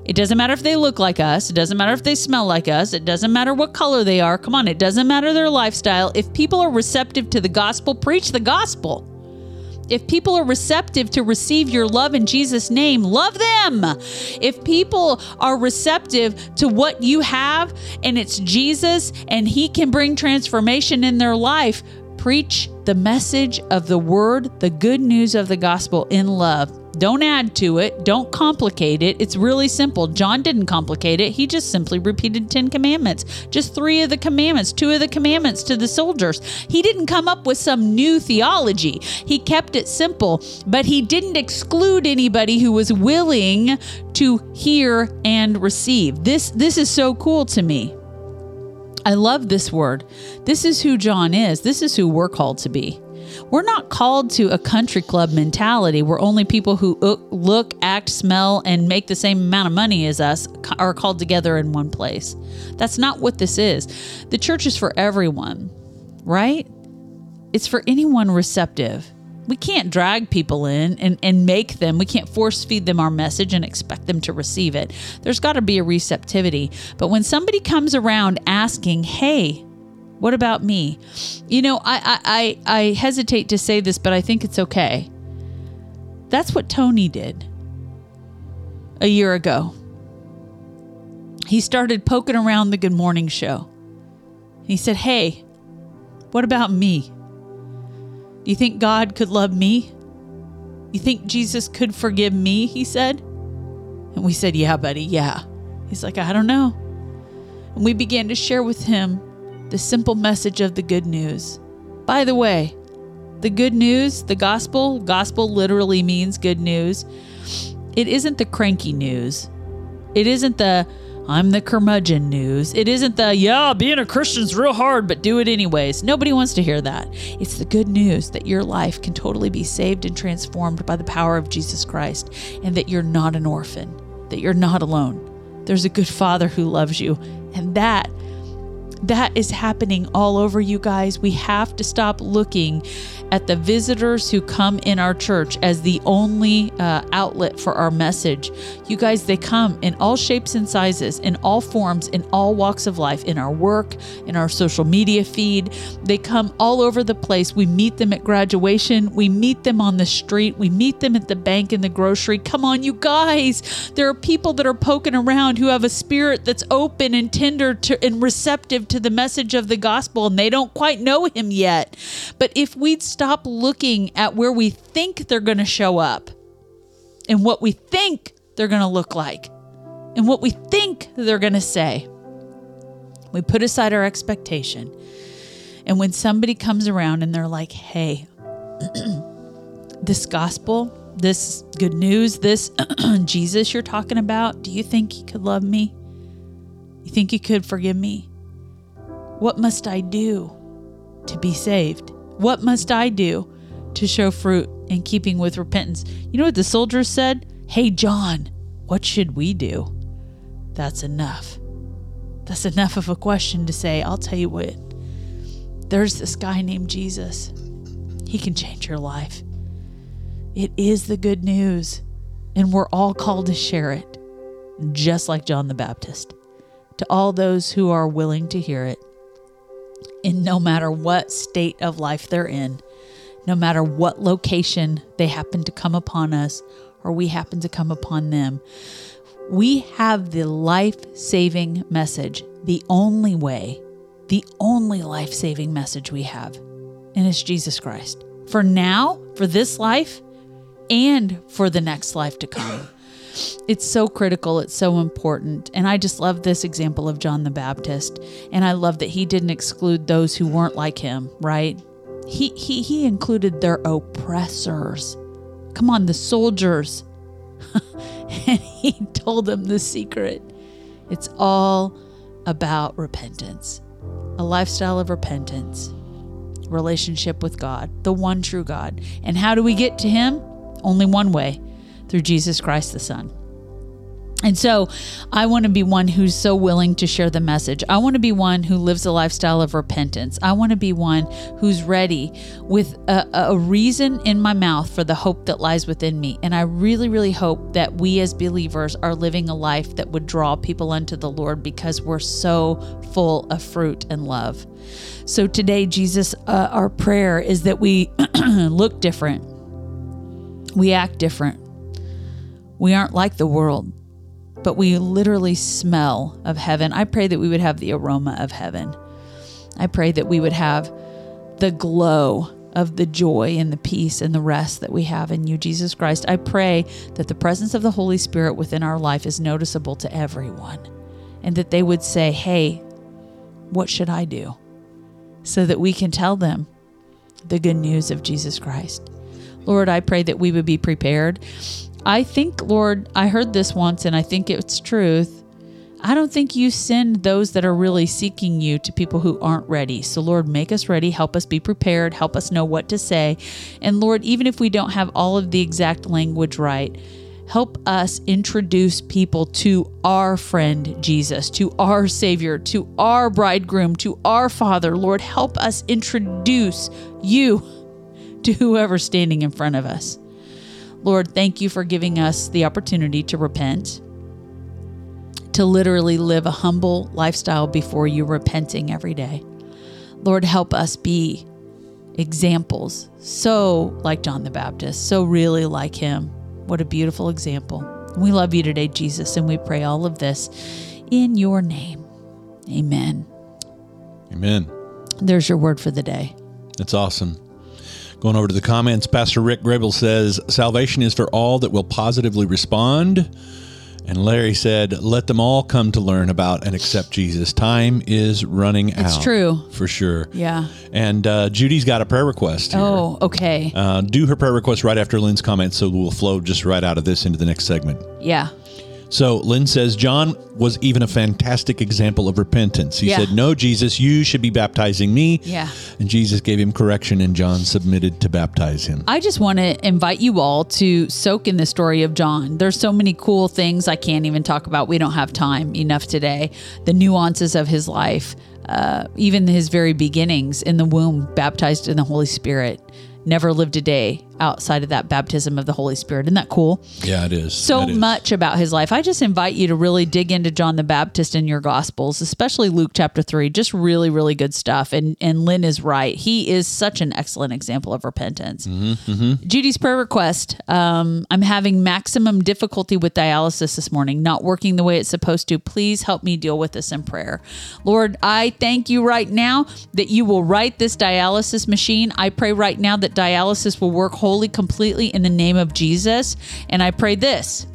It doesn't matter if they look like us. It doesn't matter if they smell like us. It doesn't matter what color they are. Come on, it doesn't matter their lifestyle. If people are receptive to the gospel, preach the gospel. If people are receptive to receive your love in Jesus' name, love them. If people are receptive to what you have and it's Jesus and He can bring transformation in their life, preach the message of the word, the good news of the gospel in love. Don't add to it. Don't complicate it. It's really simple. John didn't complicate it. He just simply repeated 10 commandments, just three of the commandments, two of the commandments to the soldiers. He didn't come up with some new theology. He kept it simple, but he didn't exclude anybody who was willing to hear and receive. This this is so cool to me. I love this word. This is who John is. This is who we're called to be. We're not called to a country club mentality where only people who look, act, smell, and make the same amount of money as us are called together in one place. That's not what this is. The church is for everyone, right? It's for anyone receptive. We can't drag people in and, and make them, we can't force feed them our message and expect them to receive it. There's got to be a receptivity. But when somebody comes around asking, hey, what about me? You know, I, I, I, I hesitate to say this, but I think it's okay. That's what Tony did a year ago. He started poking around the Good Morning Show. He said, Hey, what about me? You think God could love me? You think Jesus could forgive me? He said. And we said, Yeah, buddy, yeah. He's like, I don't know. And we began to share with him the simple message of the good news. By the way, the good news, the gospel, gospel literally means good news. It isn't the cranky news. It isn't the I'm the curmudgeon news. It isn't the, yeah, being a Christian's real hard, but do it anyways. Nobody wants to hear that. It's the good news that your life can totally be saved and transformed by the power of Jesus Christ, and that you're not an orphan, that you're not alone. There's a good Father who loves you, and that that is happening all over you guys. We have to stop looking at the visitors who come in our church as the only uh, outlet for our message. You guys, they come in all shapes and sizes, in all forms, in all walks of life, in our work, in our social media feed. They come all over the place. We meet them at graduation, we meet them on the street, we meet them at the bank in the grocery. Come on, you guys. There are people that are poking around who have a spirit that's open and tender to, and receptive to the message of the gospel and they don't quite know him yet. But if we'd stop looking at where we think they're going to show up and what we think they're going to look like and what we think they're going to say, we put aside our expectation. And when somebody comes around and they're like, hey, this gospel, this good news, this Jesus you're talking about, do you think he could love me? You think he could forgive me? What must I do to be saved? What must I do to show fruit in keeping with repentance? You know what the soldiers said? Hey, John, what should we do? That's enough. That's enough of a question to say, I'll tell you what, there's this guy named Jesus. He can change your life. It is the good news, and we're all called to share it, just like John the Baptist, to all those who are willing to hear it in no matter what state of life they're in, no matter what location they happen to come upon us or we happen to come upon them. We have the life saving message, the only way, the only life saving message we have, and it's Jesus Christ. for now, for this life, and for the next life to come. It's so critical, it's so important. And I just love this example of John the Baptist. And I love that he didn't exclude those who weren't like him, right? He he he included their oppressors. Come on, the soldiers. and he told them the secret. It's all about repentance. A lifestyle of repentance. Relationship with God, the one true God. And how do we get to him? Only one way through Jesus Christ the Son. And so I want to be one who's so willing to share the message. I want to be one who lives a lifestyle of repentance. I want to be one who's ready with a, a, reason in my mouth for the hope that lies within me. And I really, really hope that we as believers are living a life that would draw people unto the Lord because we're so full of fruit and love. So today, Jesus, uh, our prayer is that we look different, we act different. We aren't like the world but we literally smell of heaven. I pray that we would have the aroma of heaven. I pray that we would have the glow of the joy and the peace and the rest that we have in you, Jesus Christ. I pray that the presence of the Holy Spirit within our life is noticeable to everyone and that they would say, Hey, what should I do? So that we can tell them the good news of Jesus Christ. Lord, I pray that we would be prepared I think, Lord, I heard this once and I think it's truth. I don't think you send those that are really seeking you to people who aren't ready. So, Lord, make us ready. Help us be prepared. Help us know what to say. And, Lord, even if we don't have all of the exact language right, help us introduce people to our friend Jesus, to our Savior, to our bridegroom, to our Father. Lord, help us introduce you to whoever's standing in front of us. Lord, thank you for giving us the opportunity to repent, to literally live a humble lifestyle before you, repenting every day. Lord, help us be examples, so like John the Baptist, so really like him. What a beautiful example. We love you today, Jesus, and we pray all of this in your name. Amen. Amen. There's your word for the day. That's awesome. Going over to the comments, Pastor Rick Gribble says, Salvation is for all that will positively respond. And Larry said, Let them all come to learn about and accept Jesus. Time is running out. It's true. For sure. Yeah. And uh, Judy's got a prayer request. Here. Oh, okay. Uh, do her prayer request right after Lynn's comment so we'll flow just right out of this into the next segment. Yeah. So Lynn says John was even a fantastic example of repentance. He Yeah. said, No, Jesus, you should be baptizing me. Yeah. And Jesus gave him correction, and John submitted to baptize him. I just want to invite you all to soak in the story of John. There's so many cool things I can't even talk about. We don't have time enough today. The nuances of his life, uh, even his very beginnings in the womb, baptized in the Holy Spirit, never lived a day outside of that baptism of the Holy Spirit. Isn't that cool? Yeah, it is. so That is. much about his life. I just invite you to really dig into John the Baptist in your gospels, especially Luke chapter 3. Just really really good stuff. And and Lynn is right. He is such an excellent example of repentance. Judy's prayer request. Um, I'm having maximum difficulty with dialysis this morning, not working the way it's supposed to. Please help me deal with this in prayer. Lord, I thank you right now that you will right this dialysis machine. I pray right now that dialysis will work wholly, completely in the name of Jesus. And I pray this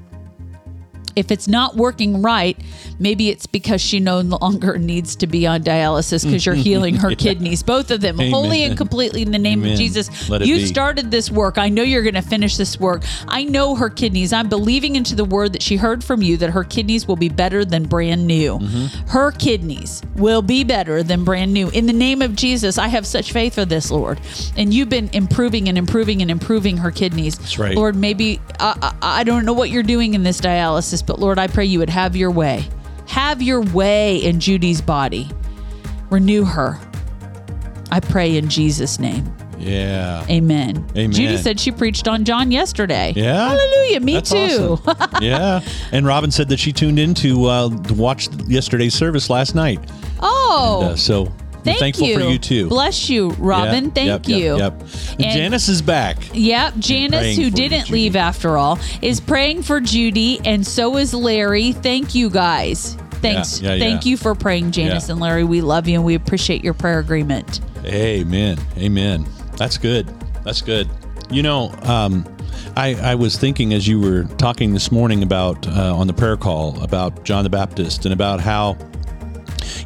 if it's not working right, maybe it's because she no longer needs to be on dialysis because you're healing her kidneys, both of them, wholly and completely in the name Amen. of Jesus. You be. started this work. I know you're going to finish this work. I know her kidneys. I'm believing into the word that she heard from you that her kidneys will be better than brand new. Mm-hmm. Her kidneys will be better than brand new. In the name of Jesus, I have such faith for this, Lord. And you've been improving and improving and improving her kidneys. That's right. Lord, maybe I, I, I don't know what you're doing in this dialysis, but Lord, I pray you would have your way. Have your way in Judy's body. Renew her. I pray in Jesus' name. Yeah. Amen. Amen. Judy said she preached on John yesterday. Yeah. Hallelujah. Me That's too. awesome. yeah. And Robin said that she tuned in to, uh, to watch yesterday's service last night. oh, Uh, so thank thankful you. for you too. Bless you, Robin. Yeah, Thank yep, you. Yep, yep. Janice is back. Yep, Janice, who didn't Judy. leave after all, is praying for Judy, and so is Larry. Thank you guys. Thanks. Yeah, yeah, Thank yeah. you for praying, Janice and Larry. We love you and we appreciate your prayer agreement. Amen. Amen. That's good. That's good. You know, um, I, I was thinking as you were talking this morning about uh, on the prayer call about John the Baptist and about how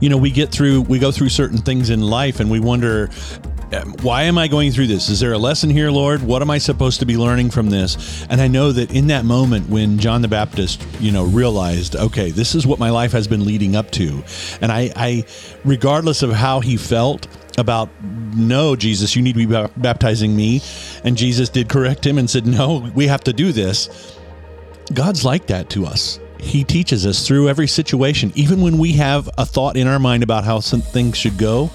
you know we get through we go through certain things in life and we wonder um, why am I going through this? Is there a lesson here, Lord? What am I supposed to be learning from this? And I know that in that moment when John the Baptist, you know, realized, okay, this is what my life has been leading up to, and I, I regardless of how he felt, about no jesus you need to be baptizing me and jesus did correct him and said no we have to do this god's like that to us he teaches us through every situation even when we have a thought in our mind about how some things should go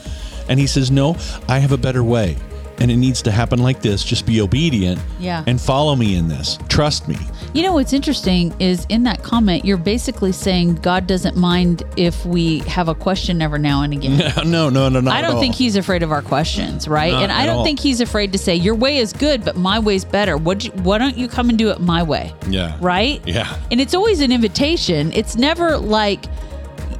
and he says, No, I have a better way. And it needs to happen like this. Just be obedient Yeah. and follow me in this. Trust me. You know what's interesting is in that comment, you're basically saying God doesn't mind if we have a question every now and again. no, no, no, no. I don't think he's afraid of our questions, right? Not and I don't all. think he's afraid to say your way is good, but my way's better. What? Why don't you come and do it my way? Yeah. Right. Yeah. And it's always an invitation. It's never like,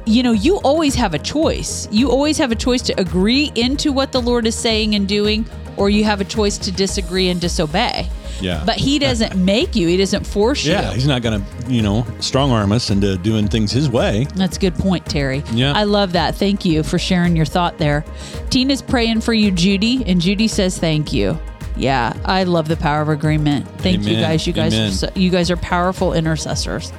you know, you always have a choice. You always have a choice to agree into what the Lord is saying and doing, or you have a choice to disagree and disobey. Yeah. But He doesn't make you. He doesn't force you. Yeah, he's not going to, you know, strong arm us into doing things his way. That's a good point, Terry. Yeah. I love that. Thank you for sharing your thought there. Tina's praying for you, Judy, and Judy says thank you. Yeah, I love the power of agreement. Thank you guys. You guys, Amen. are so, you guys are powerful intercessors.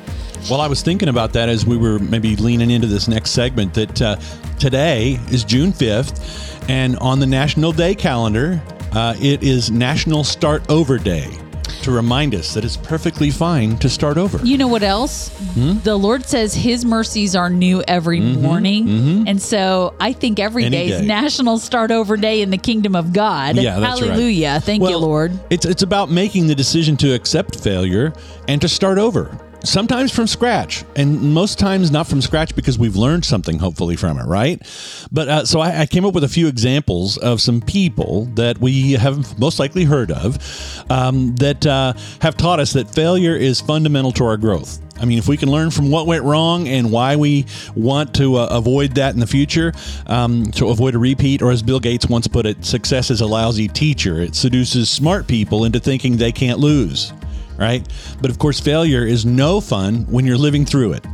Well, I was thinking about that as we were maybe leaning into this next segment that uh, today is June 5th, and on the National Day calendar, uh, it is National Start Over Day to remind us that it's perfectly fine to start over. You know what else? Hmm? The Lord says His mercies are new every morning, and so I think every Mm-hmm. Day is. National Start Over Day in the Kingdom of God. Yeah, that's right. Hallelujah! Thank you, Lord. It's it's about making the decision to accept failure and to start over. Sometimes from scratch, and most times not from scratch because we've learned something, hopefully, from it, right? But uh, so I, I came up with a few examples of some people that we have most likely heard of um, that uh, have taught us that failure is fundamental to our growth. I mean, if we can learn from what went wrong and why we want to uh, avoid that in the future, um, to avoid a repeat, or as Bill Gates once put it, success is a lousy teacher. It seduces smart people into thinking they can't lose, right? But of course, failure is no fun when you're living through it.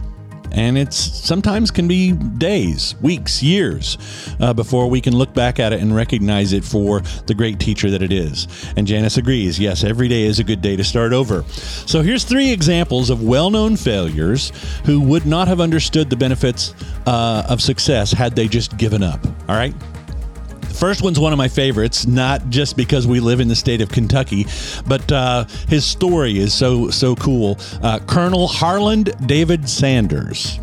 And it's sometimes can be days, weeks, years uh, before we can look back at it and recognize it for the great teacher that it is. And Janice agrees. Yes, every day is a good day to start over. So here's three examples of well-known failures who would not have understood the benefits uh, of success had they just given up. All right. First one's one of my favorites, not just because we live in the state of Kentucky, but uh, his story is so so cool. Uh, Colonel Harland David Sanders,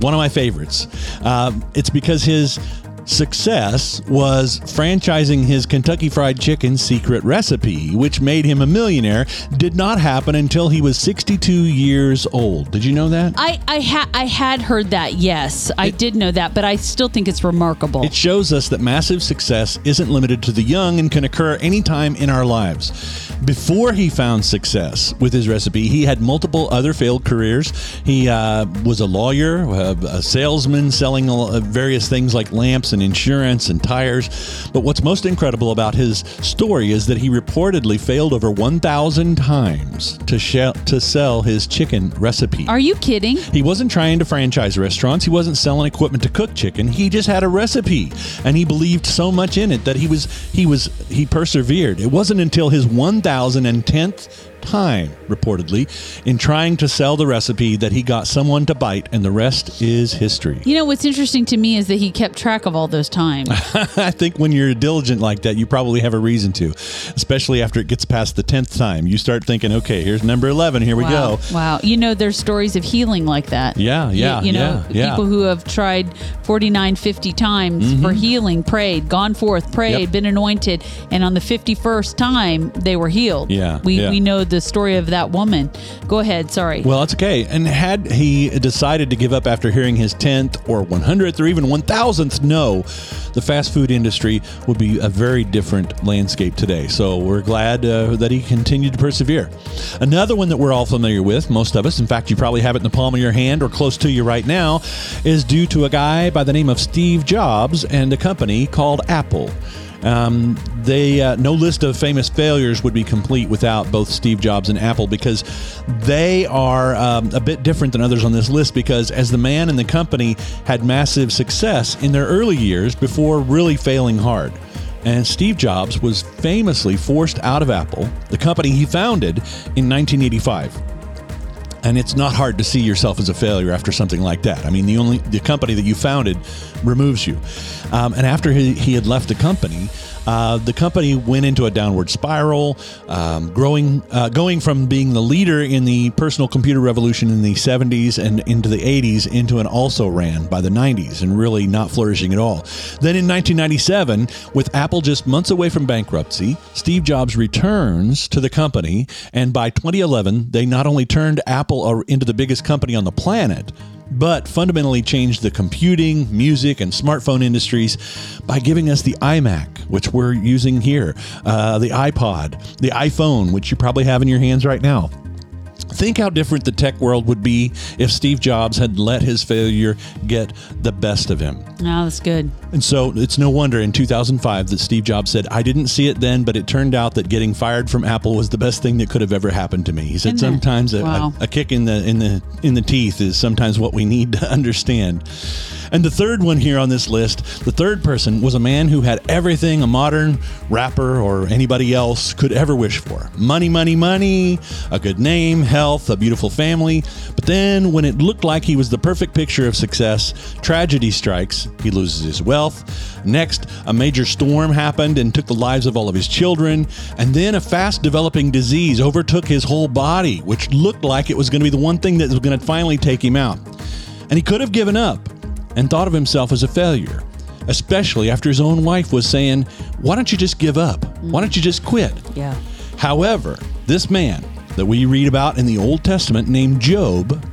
one of my favorites. Um, it's because his success was franchising his Kentucky Fried Chicken secret recipe, which made him a millionaire. Did not happen until he was 62 years old. Did you know that? I I, ha- I had heard that. Yes, I did know that, but I still think it's remarkable. It shows us that massive success isn't limited to the young and can occur anytime in our lives. Before he found success with his recipe, he had multiple other failed careers. He uh, was a lawyer, uh, a salesman, selling uh, various things like lamps and insurance and tires. But what's most incredible about his story is that he reportedly failed over 1,000 times to, shell to sell his chicken recipe. Are you kidding? He wasn't trying to franchise restaurants. He wasn't selling equipment to cook chicken. He just had a recipe, and he believed so much in it that he was he was he persevered. It wasn't until his 1010th time, reportedly, in trying to sell the recipe that he got someone to bite, and the rest is history. You know what's interesting to me is that he kept track of all those times. I think when you're diligent like that, you probably have a reason to, especially after it gets past the 10th time. You start thinking, okay, here's number 11. Here we wow. go. Wow. You know, there's stories of healing like that. Yeah, yeah, You, know, yeah, yeah. people who have tried 49, 50 times for healing, prayed, gone forth, prayed, Mm-hmm. Yep. been anointed, and on the 51st time, they were healed. Yeah, We, yeah. we know the story of that woman. Go ahead. Sorry. Well, that's okay. And had he decided to give up after hearing his 10th or 100th or even 1000th no, the fast food industry would be a very different landscape today. So we're glad uh, that he continued to persevere. Another one that we're all familiar with, most of us, in fact, you probably have it in the palm of your hand or close to you right now, is due to a guy by the name of Steve Jobs and a company called Apple. Um, they uh, no list of famous failures would be complete without both Steve Jobs and Apple because they are um, a bit different than others on this list. Because as the man and the company had massive success in their early years before really failing hard. And Steve Jobs was famously forced out of Apple, the company he founded in 1985 and it's not hard to see yourself as a failure after something like that. I mean, the only the company that you founded removes you. Um, and after he, he had left the company, uh, the company went into a downward spiral, um, growing, uh, going from being the leader in the personal computer revolution in the 70s and into the 80s into an also ran by the 90s and really not flourishing at all. Then in 1997, with Apple just months away from bankruptcy, Steve Jobs returns to the company, and by 2011, they not only turned Apple into the biggest company on the planet but fundamentally changed the computing, music, and smartphone industries by giving us the iMac, which we're using here, uh, the iPod, the iPhone, which you probably have in your hands right now. Think how different the tech world would be if Steve Jobs had let his failure get the best of him. Oh, that's good. And so it's no wonder in 2005 that Steve Jobs said, I didn't see it then, but it turned out that getting fired from Apple was the best thing that could have ever happened to me. He said, sometimes a, Wow. a, a kick in the, in, the, in the teeth is sometimes what we need to understand. And the third one here on this list, the third person was a man who had everything a modern rapper or anybody else could ever wish for money, money, money, a good name, health, a beautiful family. But then, when it looked like he was the perfect picture of success, tragedy strikes. He loses his wealth. Next, a major storm happened and took the lives of all of his children. And then, a fast developing disease overtook his whole body, which looked like it was going to be the one thing that was going to finally take him out. And he could have given up and thought of himself as a failure, especially after his own wife was saying, Why don't you just give up? Why don't you just quit? Yeah. However, this man that we read about in the Old Testament named Job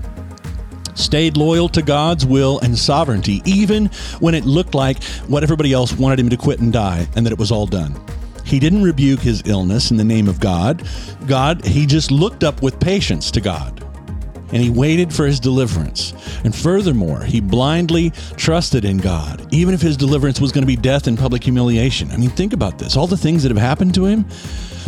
stayed loyal to God's will and sovereignty, even when it looked like what everybody else wanted him to quit and die and that it was all done. He didn't rebuke his illness in the name of God. God, he just looked up with patience to God and he waited for his deliverance. And furthermore, he blindly trusted in God, even if his deliverance was going to be death and public humiliation. I mean, think about this all the things that have happened to him.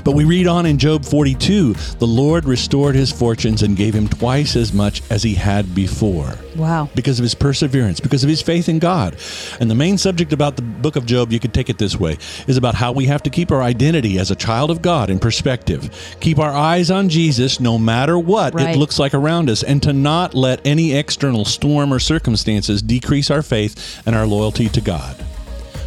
But we read on in Job 42 the Lord restored his fortunes and gave him twice as much as he had before Wow. because of his perseverance, because of his faith in God. And the main subject about the book of Job, you could take it this way, is about how we have to keep our identity as a child of God in perspective. Keep our eyes on Jesus no matter what Right. it looks like around us, and to not let any external storm or circumstances decrease our faith and our loyalty to God.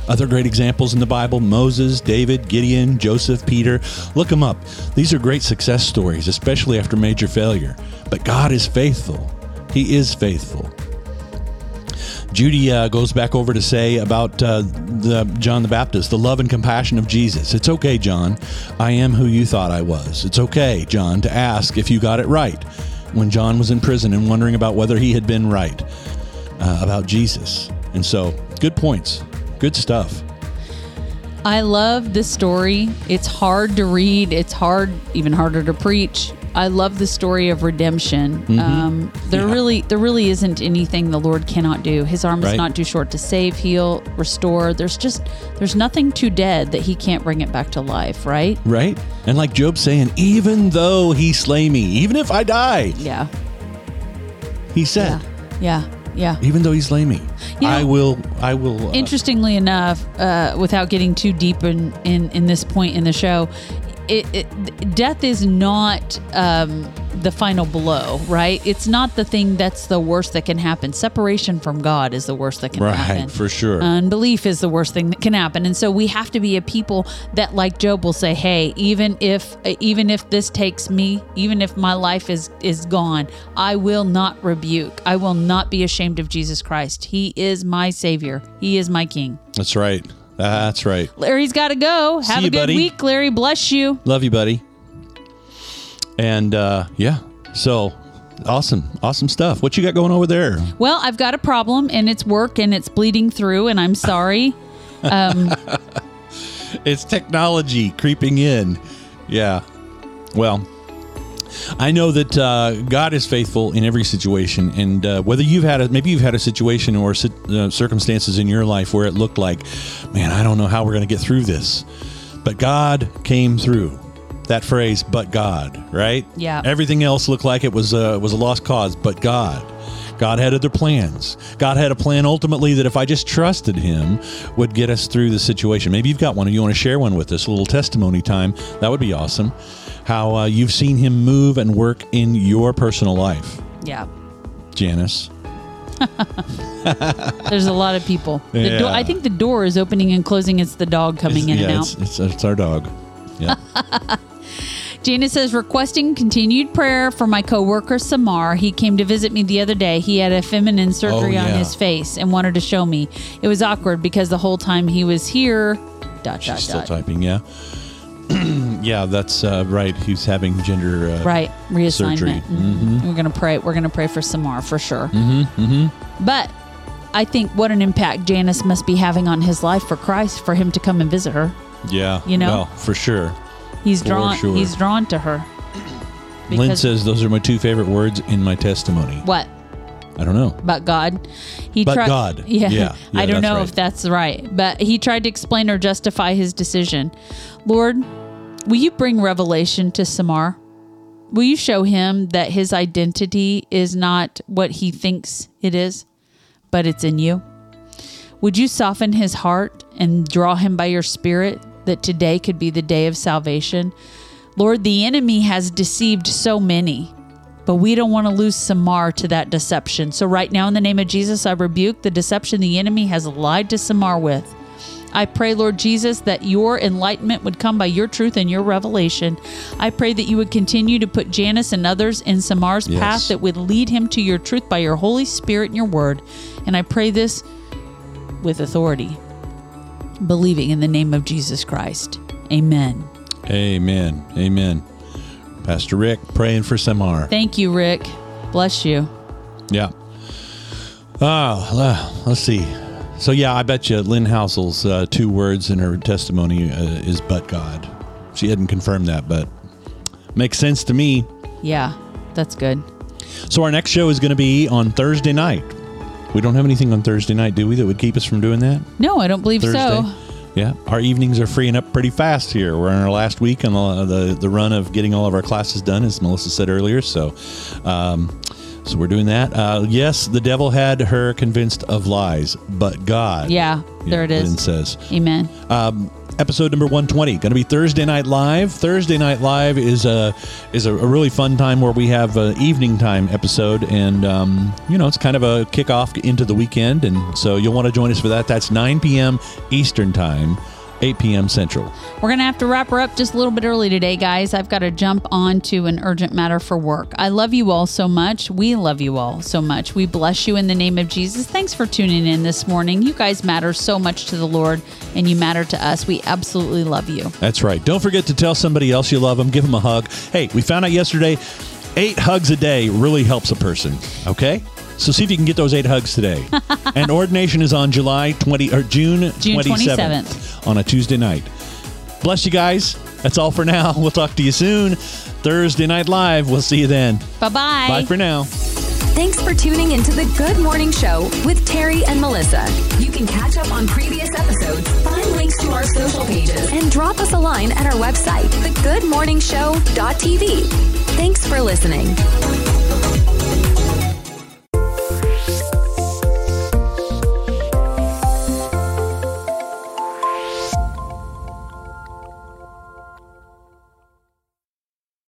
Other great examples in the Bible Moses, David, Gideon, Joseph, Peter. Look them up. These are great success stories, especially after major failure. But God is faithful. He is faithful. Judy uh, goes back over to say about uh, the John the Baptist, the love and compassion of Jesus. It's okay, John. I am who you thought I was. It's okay, John, to ask if you got it right. When John was in prison and wondering about whether he had been right uh, about Jesus. And so, good points. Good stuff. I love this story. It's hard to read. It's hard, even harder to preach. I love the story of redemption. Um, there Mm-hmm. Yeah. really, there really isn't anything the Lord cannot do. His arm is Right. not too short to save, heal, restore. There's just, there's nothing too dead that He can't bring it back to life. Right? Right? And like Job saying, even though he slay me, even if I die, Yeah. he said, Yeah. Yeah. Yeah. even though he's slay me, You know- I will, I will. Uh, Interestingly enough, uh, without getting too deep in, in, in this point in the show, it, it, death is not um, the final blow, right? It's not the thing that's the worst that can happen. Separation from God is the worst that can Right, happen. for sure. Unbelief is the worst thing that can happen, and so we have to be a people that, like Job, will say, "Hey, even if even if this takes me, even if my life is is gone, I will not rebuke. I will not be ashamed of Jesus Christ. He is my Savior. He is my King." That's right. That's right. Larry's got to go. Have you, a good buddy. week, Larry. Bless you. Love you, buddy. And uh, yeah, so awesome, awesome stuff. What you got going over there? Well, I've got a problem, and it's work, and it's bleeding through, and I'm sorry. Um, It's technology creeping in. Yeah. Well, I know that uh, God is faithful in every situation, and uh, whether you've had a maybe you've had a situation or uh, circumstances in your life where it looked like, man, I don't know how we're going to get through this. But God came through. That phrase, but God, right? Yeah. Everything else looked like it was a, was a lost cause, but God. God had other plans. God had a plan ultimately that if I just trusted Him, would get us through the situation. Maybe you've got one and you want to share one with us, a little testimony time. That would be awesome. How uh, you've seen Him move and work in your personal life. Yeah. Janice. There's a lot of people. The Yeah. door, I think the door is opening and closing. It's the dog coming in yeah, and out. It's, it's our dog. Yeah. Jana says, requesting continued prayer for my coworker Samar. He came to visit me the other day. He had a feminine surgery Oh, on his face and wanted to show me. It was awkward because the whole time he was here, dot, She's dot, still dot. typing. Yeah. yeah, that's uh, right. He's having gender. Uh, Right, reassignment. Surgery. Mhm. We're gonna pray. We're gonna pray for Samar for sure. Mm-hmm, But I think what an impact Janice must be having on his life for Christ for him to come and visit her. Yeah. You know? Well, for sure. He's For drawn. sure. He's drawn to her. Lynn says those are my two favorite words in my testimony. What? I don't know. But God, he But tried. God. Yeah, Yeah, yeah, I don't know right. if that's right, but he tried to explain or justify his decision. Lord, will you bring revelation to Samar? Will you show him that his identity is not what he thinks it is, but it's in you? Would you soften his heart and draw him by your spirit that today could be the day of salvation? Lord, the enemy has deceived so many, but we don't want to lose Samar to that deception. So, right now, in the name of Jesus, I rebuke the deception the enemy has lied to Samar with. I pray, Lord Jesus, that your enlightenment would come by your truth and your revelation. I pray that you would continue to put Janice and others in Samar's Yes. path that would lead him to your truth by your Holy Spirit and your word. And I pray this with authority, believing in the name of Jesus Christ. Amen. Amen. Amen. Pastor Rick praying for Samar. Thank you, Rick. Bless you. Yeah. Oh, let's see. So yeah, I bet you Lynn Housel's uh, two words in her testimony uh, is "but God." She hadn't confirmed that, but makes sense to me. Yeah, that's good. So our next show is going to be on Thursday night. We don't have anything on Thursday night, do we? That would keep us from doing that. No, I don't believe Thursday. so. Yeah, our evenings are freeing up pretty fast here. We're in our last week on the the, the run of getting all of our classes done, as Melissa said earlier. So, um, so we're doing that. Uh, yes, the devil had her convinced of lies, but God. Yeah, there it is. Is. says. Amen. Um, episode number 120 going to be thursday night live thursday night live is a is a, a really fun time where we have an evening time episode and um, you know it's kind of a kickoff into the weekend and so you'll want to join us for that that's 9 p.m eastern time 8 p.m central We're going to have to wrap her up just a little bit early today, guys. I've got to jump on to an urgent matter for work. I love you all so much. We love you all so much. We bless you in the name of Jesus. Thanks for tuning in this morning. You guys matter so much to the Lord, and you matter to us. We absolutely love you. that's right don't forget to tell somebody else you love them give them a hug hey we found out yesterday eight hugs a day really helps a person okay so see if you can get those eight hugs today and ordination is on july 20 or june, June 27th, 27th. on a tuesday night bless you guys that's all for now we'll talk to you soon thursday night live we'll see you then Bye bye. bye for now Thanks for tuning into the Good Morning Show with Terry and Melissa. You can catch up on previous episodes, find links to our social pages, and drop us a line at our website, thegoodmorningshow.tv. Thanks for listening.